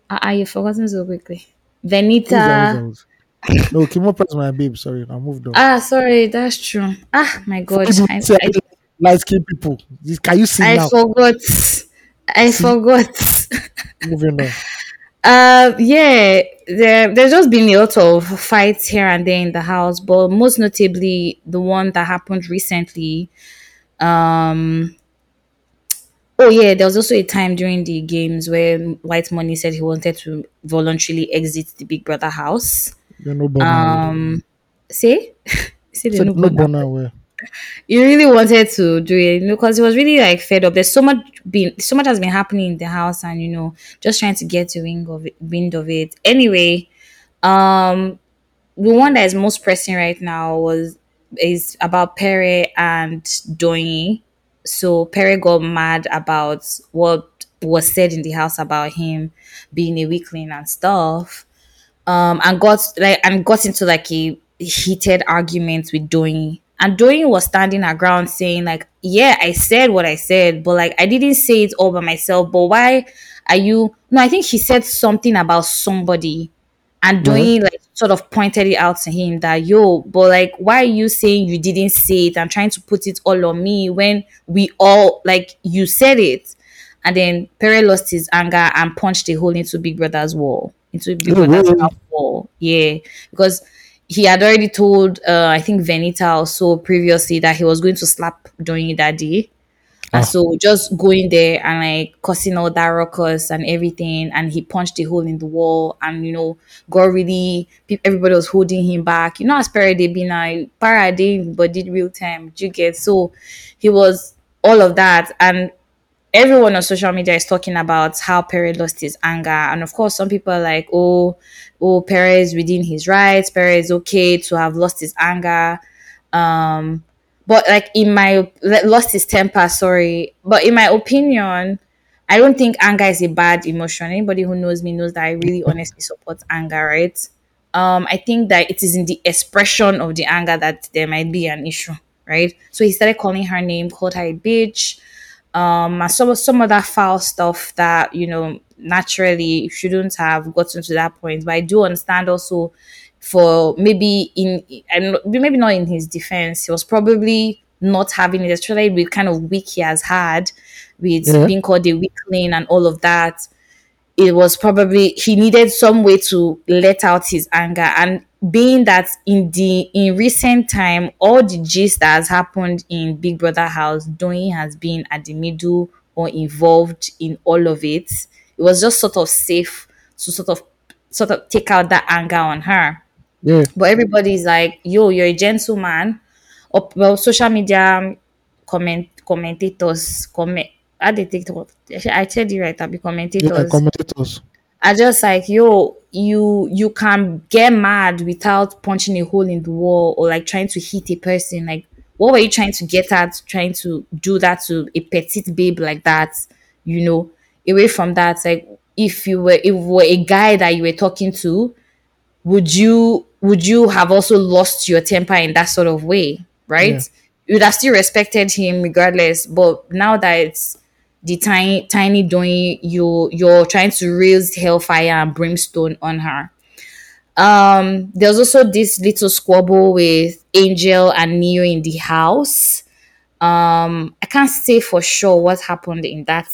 Ah, uh, you've forgotten so quickly. Venita. No, Kimo is my babe. Sorry, I moved on. Ah, sorry, that's true. Ah, my God, People I, say I, light skinned people. Can you see I now? forgot. I forgot. Moving on. Uh, yeah, there, there's just been a lot of fights here and there in the house, but most notably the one that happened recently. Um, oh yeah, there was also a time during the games where White Money said he wanted to voluntarily exit the Big Brother house. You're no. Um, say, say the no no he really wanted to do it you because he was really like fed up. There's so much been so much has been happening in the house, and you know, just trying to get the wing of it, wind of it. Anyway, um, the one that is most pressing right now was is about Pere and Doyin. So Pere got mad about what was said in the house about him being a weakling and stuff. um, and got like and got into like a heated argument with Doyin. And Doyin was standing her ground saying, like, yeah, I said what I said, but like I didn't say it all by myself. But why are you no, I think she said something about somebody and mm-hmm. Doyin like sort of pointed it out to him that yo, but like why are you saying you didn't say it and trying to put it all on me when we all like you said it? And then Pere lost his anger and punched a hole into Big Brother's wall, into Big Oh, Brother's house wall. Yeah, because he had already told, uh, I think Venita also previously that he was going to slap Doyin that day. And Ah. so just going there and like causing all that ruckus and everything, and he punched a hole in the wall, and you know, got really everybody was holding him back. You know, as Pere they be now, Para they but did real time. Do you get so he was all of that, and everyone on social media is talking about how Perez lost his anger. And of course, some people are like, oh, oh, Perez within his rights. Perez okay to have lost his anger. Um, but like in my lost his temper, sorry. But in my opinion, I don't think anger is a bad emotion. Anybody who knows me knows that I really honestly support anger, right? Um, I think that it is in the expression of the anger that there might be an issue, right? So he started calling her name, called her a bitch, um and some some of that foul stuff that you know naturally shouldn't have gotten to that point. But i do understand also for maybe in and maybe not in his defense he was probably not having it. Especially with kind of week he has had with Yeah. being called a weakling and all of that it was probably he needed some way to let out his anger. And being that in the in recent time all the gist that has happened in big brother house Doyin has been at the middle or involved in all of it it was just sort of safe to sort of sort of take out that anger on her. Yeah. but everybody's like yo you're a gentleman. Or well social media comment commentators comment how they take it i said it right i'll be Yeah. commentators Commentators. I just like yo, you you can get mad without punching a hole in the wall or like trying to hit a person. Like, what were you trying to get at? Trying to do that to a petite babe like that, you know? Away from that, like if you were if you were a guy that you were talking to, would you would you have also lost your temper in that sort of way, right? Yeah. You'd have still respected him regardless. But now that it's the tiny tiny Doyin you you're trying to raise hellfire and brimstone on her. Um, there's also this little squabble with Angel and Neo in the house. Um, I can't say for sure what happened in that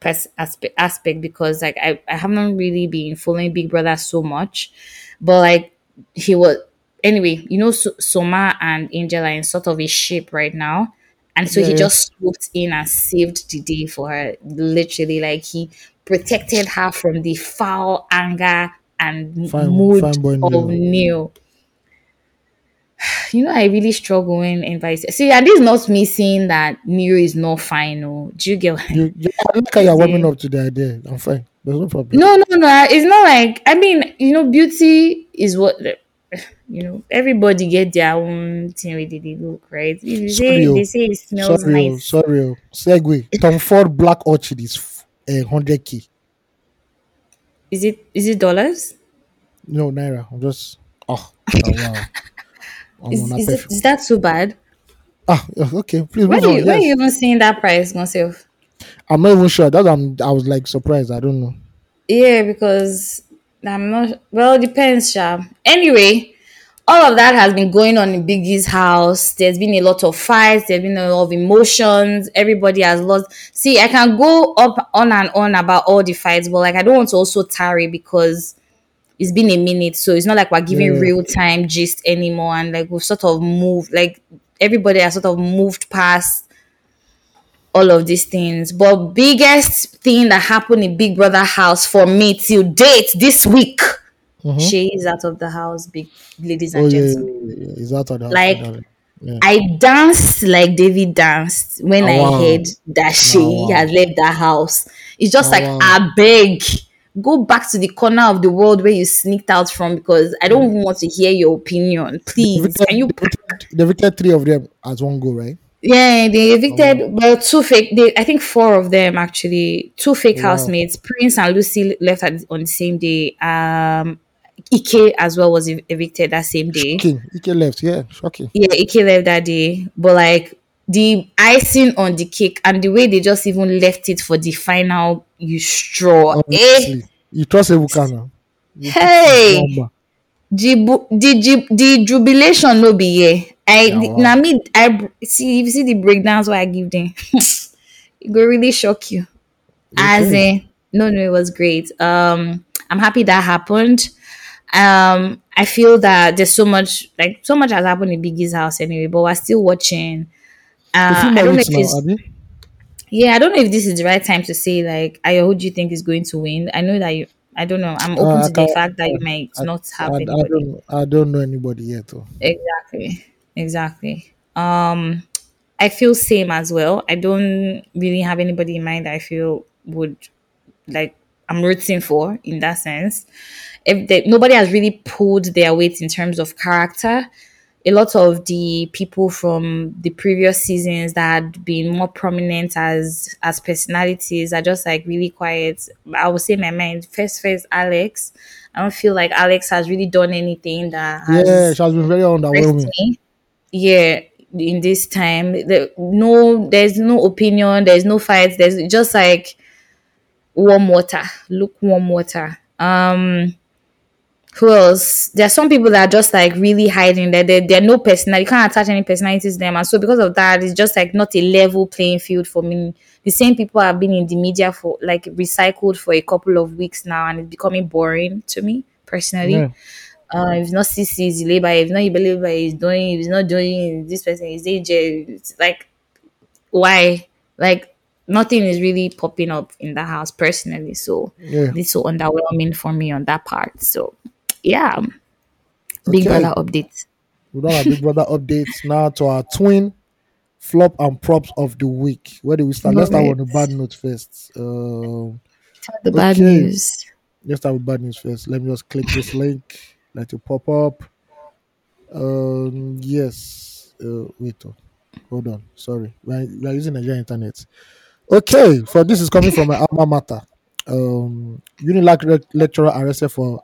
pers- aspect, aspect because like I, I haven't really been following Big Brother so much, but like he was anyway. You know, so- Soma and Angel are in sort of a shape right now, and so he just swooped in and saved the day for her. Literally, like he protected her from the foul anger and Fine- mood fine of. Neil. You know, I really struggle when invite. See, and this is not me saying that Neo is not fine. Oh, do you get? What You, you, I like you're warming up to the idea. I'm fine. There's no problem. No, no, no. It's not like I mean, you know, beauty is what you know. Everybody get their own thing with the look, right? If you say Sorry, oh. they say it smells Sorry, oh, nice, sorry. oh. Segue. Tom Ford Black Orchid is uh, 100k. is it is it dollars? No, Naira. I'm just. Oh, oh wow. Is, is, it, is that too bad? Ah, okay. Please Where do you, where Yes. you even seeing that price myself? I'm not even sure. That I'm. I was like surprised. I don't know. Yeah, because I'm not. Well, it depends, Sha. Anyway, all of that has been going on in Biggie's house. There's been a lot of fights. There's been a lot of emotions. Everybody has lost. See, I can go up on and on about all the fights, but like I don't want to also tarry because it's been a minute. So it's not like we're giving Yeah. real time gist anymore, and like we've sort of moved. Like everybody has sort of moved past all of these things. But biggest thing that happened in Big Brother house for me till date this week, mm-hmm. she is out of the house, big ladies and Oh yeah, yeah, gentlemen. yeah, yeah. Is that what Like, yeah. I danced like David danced when Oh, I wow. heard that Shay Oh, wow. has left that house. It's just Oh, like wow. I beg. Go back to the corner of the world where you sneaked out from because I don't even want to hear your opinion. Please, can you They evicted three of them as one go, right? Yeah, they evicted well two fake. They, I think four of them actually. Two fake Wow. housemates. Prince and Lucy left at, on the same day. Um, Ike as well was ev- evicted that same day. Shocking. Ike left. Yeah, shocking. Yeah, Ike left that day, but like the icing on the cake and the way they just even left it for the final you straw. Eh, you trust Ebuka now? Hey! the the the jubilation no be here. I Yeah, wow. na me I see if you see the breakdowns what I give them, it go really shock you. As Okay. in, no, no, it was great. Um, I'm happy that happened. Um, I feel that there's so much, like so much has happened in Biggie's house anyway, but we're still watching. Uh, I don't know if now, it's yeah, I don't know if this is the right time to say like, I who do you think is going to win? I know that you. I don't know. I'm open Uh, to the fact that you might I, not I, have I anybody. don't I don't know anybody yet. Though. Exactly. Exactly. Um I feel same as well. I don't really have anybody in mind that I feel would like I'm rooting for in that sense. If they, nobody has really pulled their weight in terms of character, a lot of the people from the previous seasons that had been more prominent as as personalities are just like really quiet. I would say my mind first first Alex. I don't feel like Alex has really done anything that has Yeah, she has been very underwhelming. me. Yeah, in this time, the, no, there's no opinion, there's no fights, there's just like warm water, lukewarm water. Um, who else? There are some people that are just like really hiding that they they're no personality. You can't attach any personalities to them, and so because of that, it's just like not a level playing field for me. The same people have been in the media for like recycled for a couple of weeks now, and it's becoming boring to me personally Yeah. Uh, if it's not CeeC, it's labor. If not labor, he's Doyin. If he's not Doyin, this person is AJ. It's like, why? Like, nothing is really popping up in the house personally. So, Yeah. it's so underwhelming for me on that part. So, yeah. Big brother update. We don't have Big Brother updates now to our twin flop and props of the week. Where do we start? Let's start on the bad news first. Um, the bad news. let's start with bad news first. Let me just click this link. Let it pop up. Um, yes. Uh, wait. oh. Hold on. Sorry. We are, we are using Nigerian internet. Okay. For this is coming from my alma mater. Um, Unilag lecturer arrested for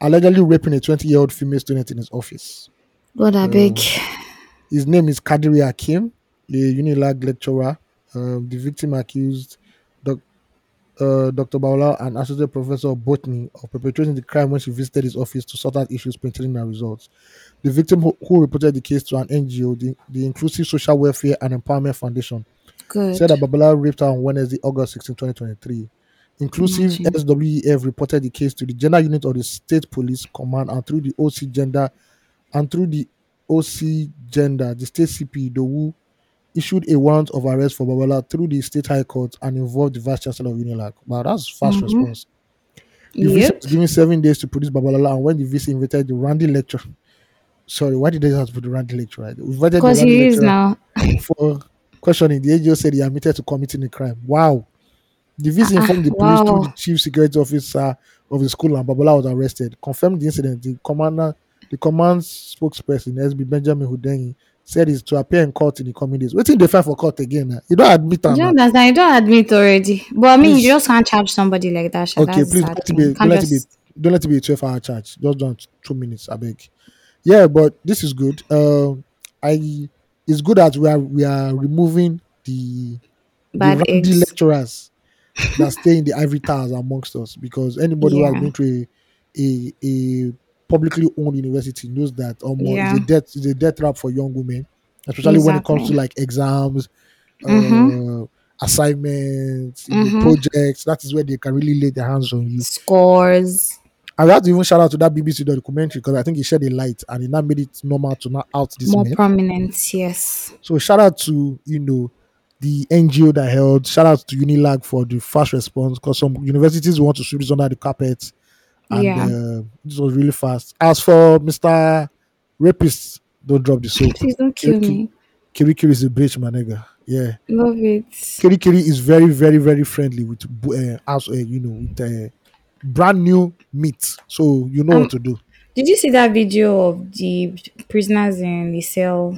allegedly raping a 20 year old female student in his office. God, I beg. His name is Kadiri Akeem, a Unilag lecturer. Um, the victim accused uh, Dr. Babalola, an associate professor of botany, of perpetrating the crime when she visited his office to sort out issues pertaining her results. The victim, who, who reported the case to an NGO, the, the Inclusive Social Welfare and Empowerment Foundation, Good. said that Babalola raped her on Wednesday, August 16, 2023. Inclusive Imagine. SWEF reported the case to the gender unit of the state police command and through the OC gender and through the OC gender, the state CP Dowu issued a warrant of arrest for Babalola through the state high court and involved the vice chancellor of Unilag. Wow, that's fast Mhm. response. The VC Yep. was given seven days to produce Babalola, and when the VC invited the Randy lecture, sorry, why did they have to put the Randy lecture? Right? Because he is now. for questioning. The AGO said he admitted to committing a crime. Wow. The VC Ah, informed the police through wow. the chief security officer of the school, and Babalola was arrested. Confirmed the incident. The commander, the command spokesperson, SB Benjamin Hundeyin, said is to appear in court in the coming days. Waiting the file for court again. Now. You don't admit You don't understand. You don't admit already. But I mean, Please. you just can't charge somebody like that. Sha. Okay, please don't let, it be, don't let it be just don't let it be a 12 hour charge. Just don't two minutes, I beg. Yeah, but this is good. Um I it's good that we are we are removing the the bad randy eggs. lecturers that stay in the ivory towers amongst us because anybody who has been to a, a a publicly owned university knows that um, Yeah. it's a death it's a death trap for young women, especially when it comes to like exams, uh, assignments, you know, Mhm. projects. That is where they can really lay their hands on you. Scores. I have to even shout out to that BBC documentary because I think it shed a light and it now made it normal to not out this More men. prominent. Yes. So shout out to you know the NGO that held. Shout out to Unilag for the fast response because some universities want to sweep this under the carpet, and Yeah. uh, this was really fast. As for Mister Rapist, don't drop the soap. Please don't kill Kiri- me. Kiri Kiri is a bitch, my nigga. Yeah, Love it. Kiri Kiri is very, very, very friendly with uh, house, uh, you know, with uh, brand new meat. So you know Um, what to do. Did you see that video of the prisoners in the cell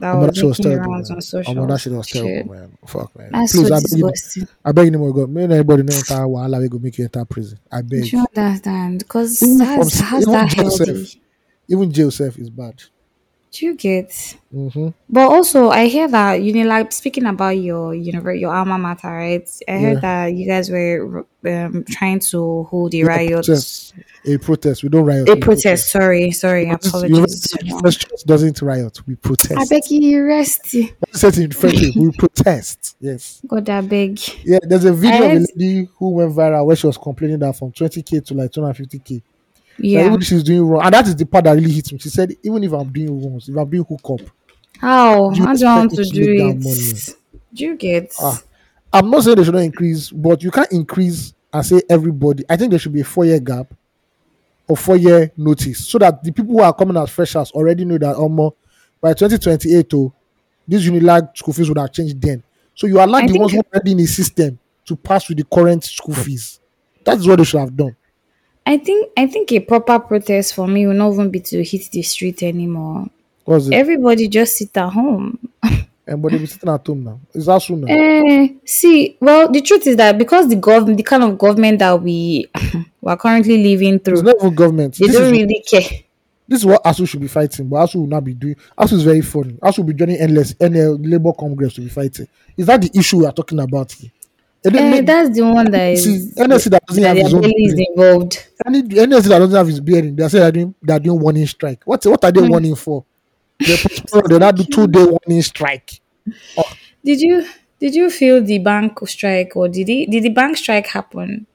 that Omo, was that shit was terrible, rounds man. on Omo, social? that shit was Shit. terrible, man. Fuck, man. That's Please, so I beg you, disgusting. I beg you, no more God. May anybody know enter wahala we go make you enter prison. I beg. Do you understand? Because how's, how's that jail healthy? self. Even jail self is bad. Do you get? Mm-hmm. But also, I hear that Unilag. Speaking about your univer- your alma mater, right? I heard Yeah. that you guys were um, trying to hold a Yeah, riot, protest. A protest. We don't riot. a we protest. Sorry, sorry, Protest. apologies. Church doesn't riot. We protest. I beg you, rest. Set in French, we protest. Yes. God, I beg. Yeah, there's a video of a lady who went viral where she was complaining that from 20k to like 250k. That Yeah. even if she's doing wrong, and that is the part that really hits me. She said, even if I'm doing wrong, if I'm doing hookup, How? Do you How do I want to to do it? Do you get? Ah. I'm not saying they should not increase, but you can't increase and say everybody. I think there should be a four year gap or four year notice so that the people who are coming as freshers already know that almost by 2028, oh, this Unilag school fees would have changed then. So you allow I the ones who are already in the system to pass with the current school fees. That's what they should have done. I think I think a proper protest for me will not even be to hit the street anymore. What's it? Everybody just sit at home. And but they be sitting at home now. It's that soon now. Eh, see, well, the truth is that because the government, the kind of government that we are currently living through, It's not even government. they This don't is, really care. this is what ASUU should be fighting, but ASUU will not be doing. ASUU is very funny. ASUU will be joining endless NL Labour Congress to be fighting. Is that the issue we are talking about here? Eh, that's the one that see, is NLC that doesn't that have his own is involved. Any NLC that doesn't have his bearing, they say they're doing, they're doing warning strike. What, what are they Hmm. warning for? They're, they not do two day warning strike. Did you did you feel the bank strike or did it did the bank strike happen?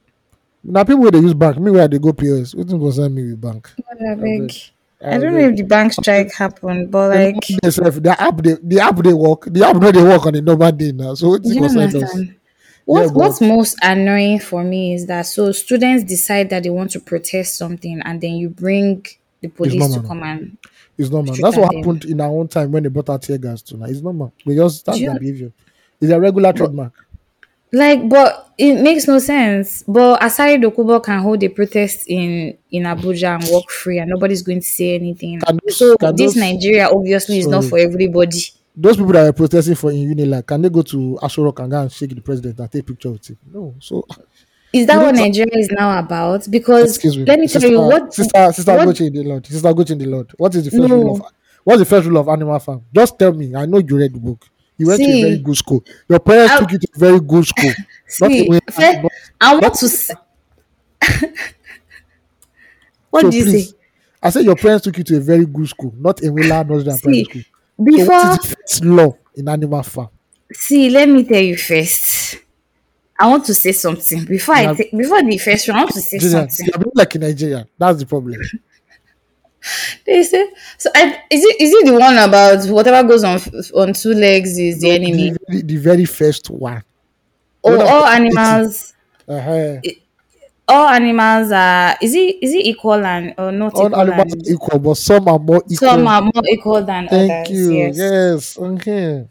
Now people where they use bank, me where they go POS. What concern me with bank? I beg. I I don't know if the bank strike happened, but like, the app they the app they work. The app no they work on a normal day now. So what you concern us? What, but- what's most annoying for me is that so students decide that they want to protest something and then you bring the police to come and It's normal. That's at what them. happened in our own time when they brought out tear gas tonight. It's normal. Because that's Do you- their behavior. It's a regular trademark. like but it makes no sense. But Asari Dokubo can hold a protest in in Abuja and walk free and nobody's going to say anything. Can so can this Nigeria obviously is not for everybody. Those people that are protesting for in Unilag, can they go to Aso Rock and go and shake the president and take picture with him? No. So ah. Is that what Nigeria is now about? Because excuse me. let me sister, tell you what sister sister what- Gochi in the Lord. Sister Gochi in the Lord. What is the first No. rule of what's the first rule of animal farm? Just tell me. I know you read the book. You went to a very good school. Your parents I- took you to a very good school. See, fe- not- I want not- to. s- what so do you please, say? I said your parents took you to a very good school, not a Willa and Primary See, School. So before what is the first law in animal farm? see, let me tell you first. I want to say something before I take before the first one. I want to say Junior, something. like in Nigeria. That's the problem. They say so. I, is it is it the one about whatever goes on on two legs is the enemy, The, very- the very first one. or all animals? Uh-huh. All animals are. Is it is it equal and or not All equal? animals and- are equal, but some are more equal. some are more equal than Thank others. you. Yes. Yes. Okay.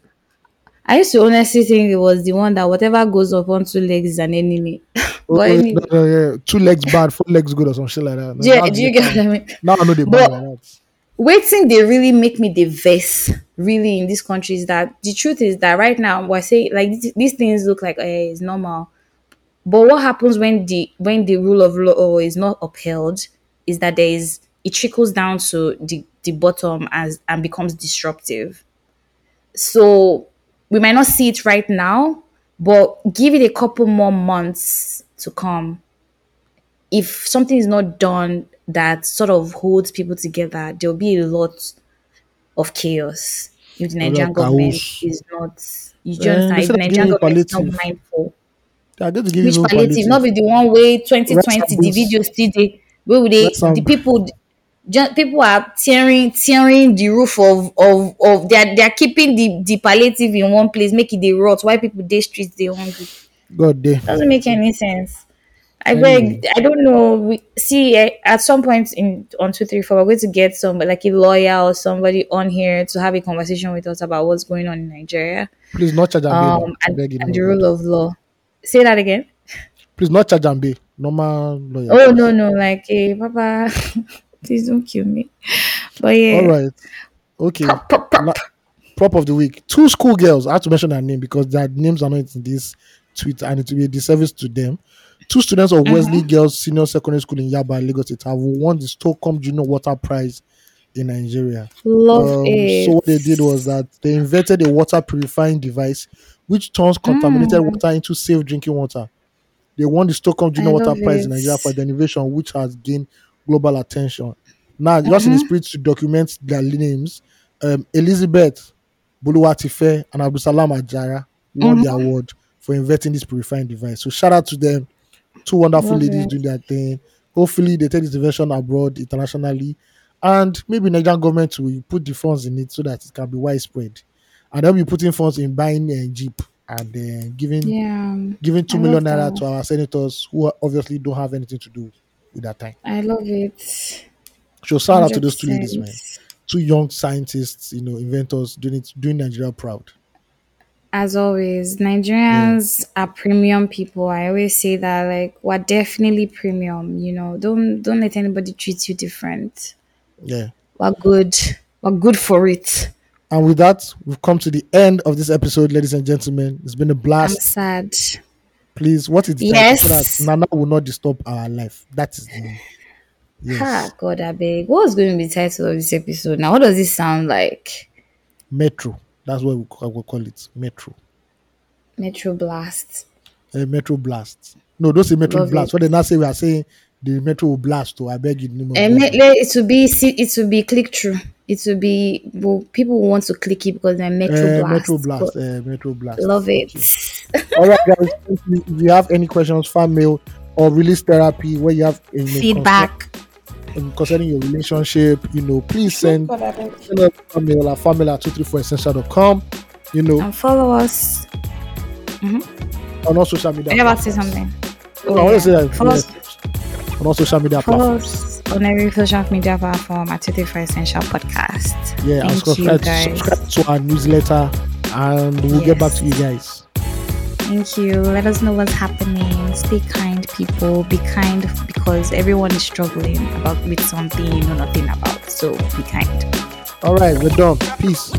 I used to honestly think it was the one that whatever goes up on two legs is an enemy. Oh, but anyway, no, no, yeah. Two legs bad, four legs good, or some shit like that. Do you, do you get what I mean? Now I know the But- bad like that. waiting they really make me the verse really in this country is that the truth is that right now we're saying like th- these things look like eh, it's normal but what happens when the when the rule of law is not upheld is that there is it trickles down to the the bottom as and becomes disruptive so we might not see it right now but give it a couple more months to come if something is not done that sort of holds people together, there'll be a lot of chaos if the Nigerian government is not. You understand? they If the Nigerian government is not mindful, They are going to give which you palliative? Not be the one way 2020 the video still dey where they the people people are tearing tearing the roof of of of they are they are keeping the the palliative in one place make it rot while people dey street dey hungry. God damn. doesn't make any sense. I beg, I don't know. We see eh, at some point in on two three four, we're going to get some like a lawyer or somebody on here to have a conversation with us about what's going on in Nigeria, Please not charge um, and, and the rule of law. Say that again. Please not charge and Normal lawyer. Oh no no, like eh, Papa, Please don't kill me. But yeah. All right. Okay. Pop, pop, pop. La- prop of the week. Two schoolgirls. I have to mention their name because their names are not in this tweet and it will be a disservice to them. Two students of Wesley Girls Senior Secondary School in Yaba, Lagos State, have won the Stockholm Junior Water Prize in Nigeria. Love Um, it. so what they did was that they invented a water purifying device which turns contaminated Mm. water into safe drinking water. They won the Stockholm Junior Water Prize in. Nigeria for the innovation, which has gained global attention. Now, just in the spirit to document their names, um, Elizabeth Oluwatife and Abdusalam Ajara won the award for inventing this purifying device. So shout out to them. Two wonderful Love ladies it. doing their thing. Hopefully, they take this invention abroad internationally, and maybe Nigerian government will put the funds in it so that it can be widespread. And they'll be putting funds in buying a jeep and uh, giving Yeah. giving two I million naira to our senators who obviously don't have anything to do with that time. I love it. So shout out to those two ladies, man. Two young scientists, you know, inventors doing it, doing Nigeria proud. As always, Nigerians are premium people. I always say that like we're definitely premium, you know. Don't don't let anybody treat you different. Yeah. We're good. We're good for it. And with that, we've come to the end of this episode, ladies and gentlemen. It's been a I'm blast. sad. Please, what is the Yes. Nana will not disturb our life? That is the yes. Ha God I beg. What's going to be the title of this episode? Now what does this sound like? Metro. That's what we call, it. Metro. Metro Blast. Uh, Metro Blast. No, don't say Metro Love Blast. it. What they now say, we are saying the Metro will blast. So I beg you. no more And blast. it will be it will be click through. It will be well, people want to click it because they're Metro Uh, Blast. Metro Blast. Uh, Metro Blast. Love it. All right, guys. If you, if you have any questions, fan mail or release therapy, where you have you know, Feedback. concern- um, concerning your relationship, you know, please send, God, send us a mail at fanmail at 234essential.com. You know, And follow us. on all social media. I never say something. No, I want to say that Follow yes, on all social media platforms. on every social media platform at 24 Essential Podcast. Yeah, Thank you, subscribe, guys. subscribe to our newsletter, and we'll get back to you guys. Thank you. Let us know what's happening. Stay kind, people. Be kind because everyone is struggling about with something you know nothing about. So be kind. All right, we're done. Peace.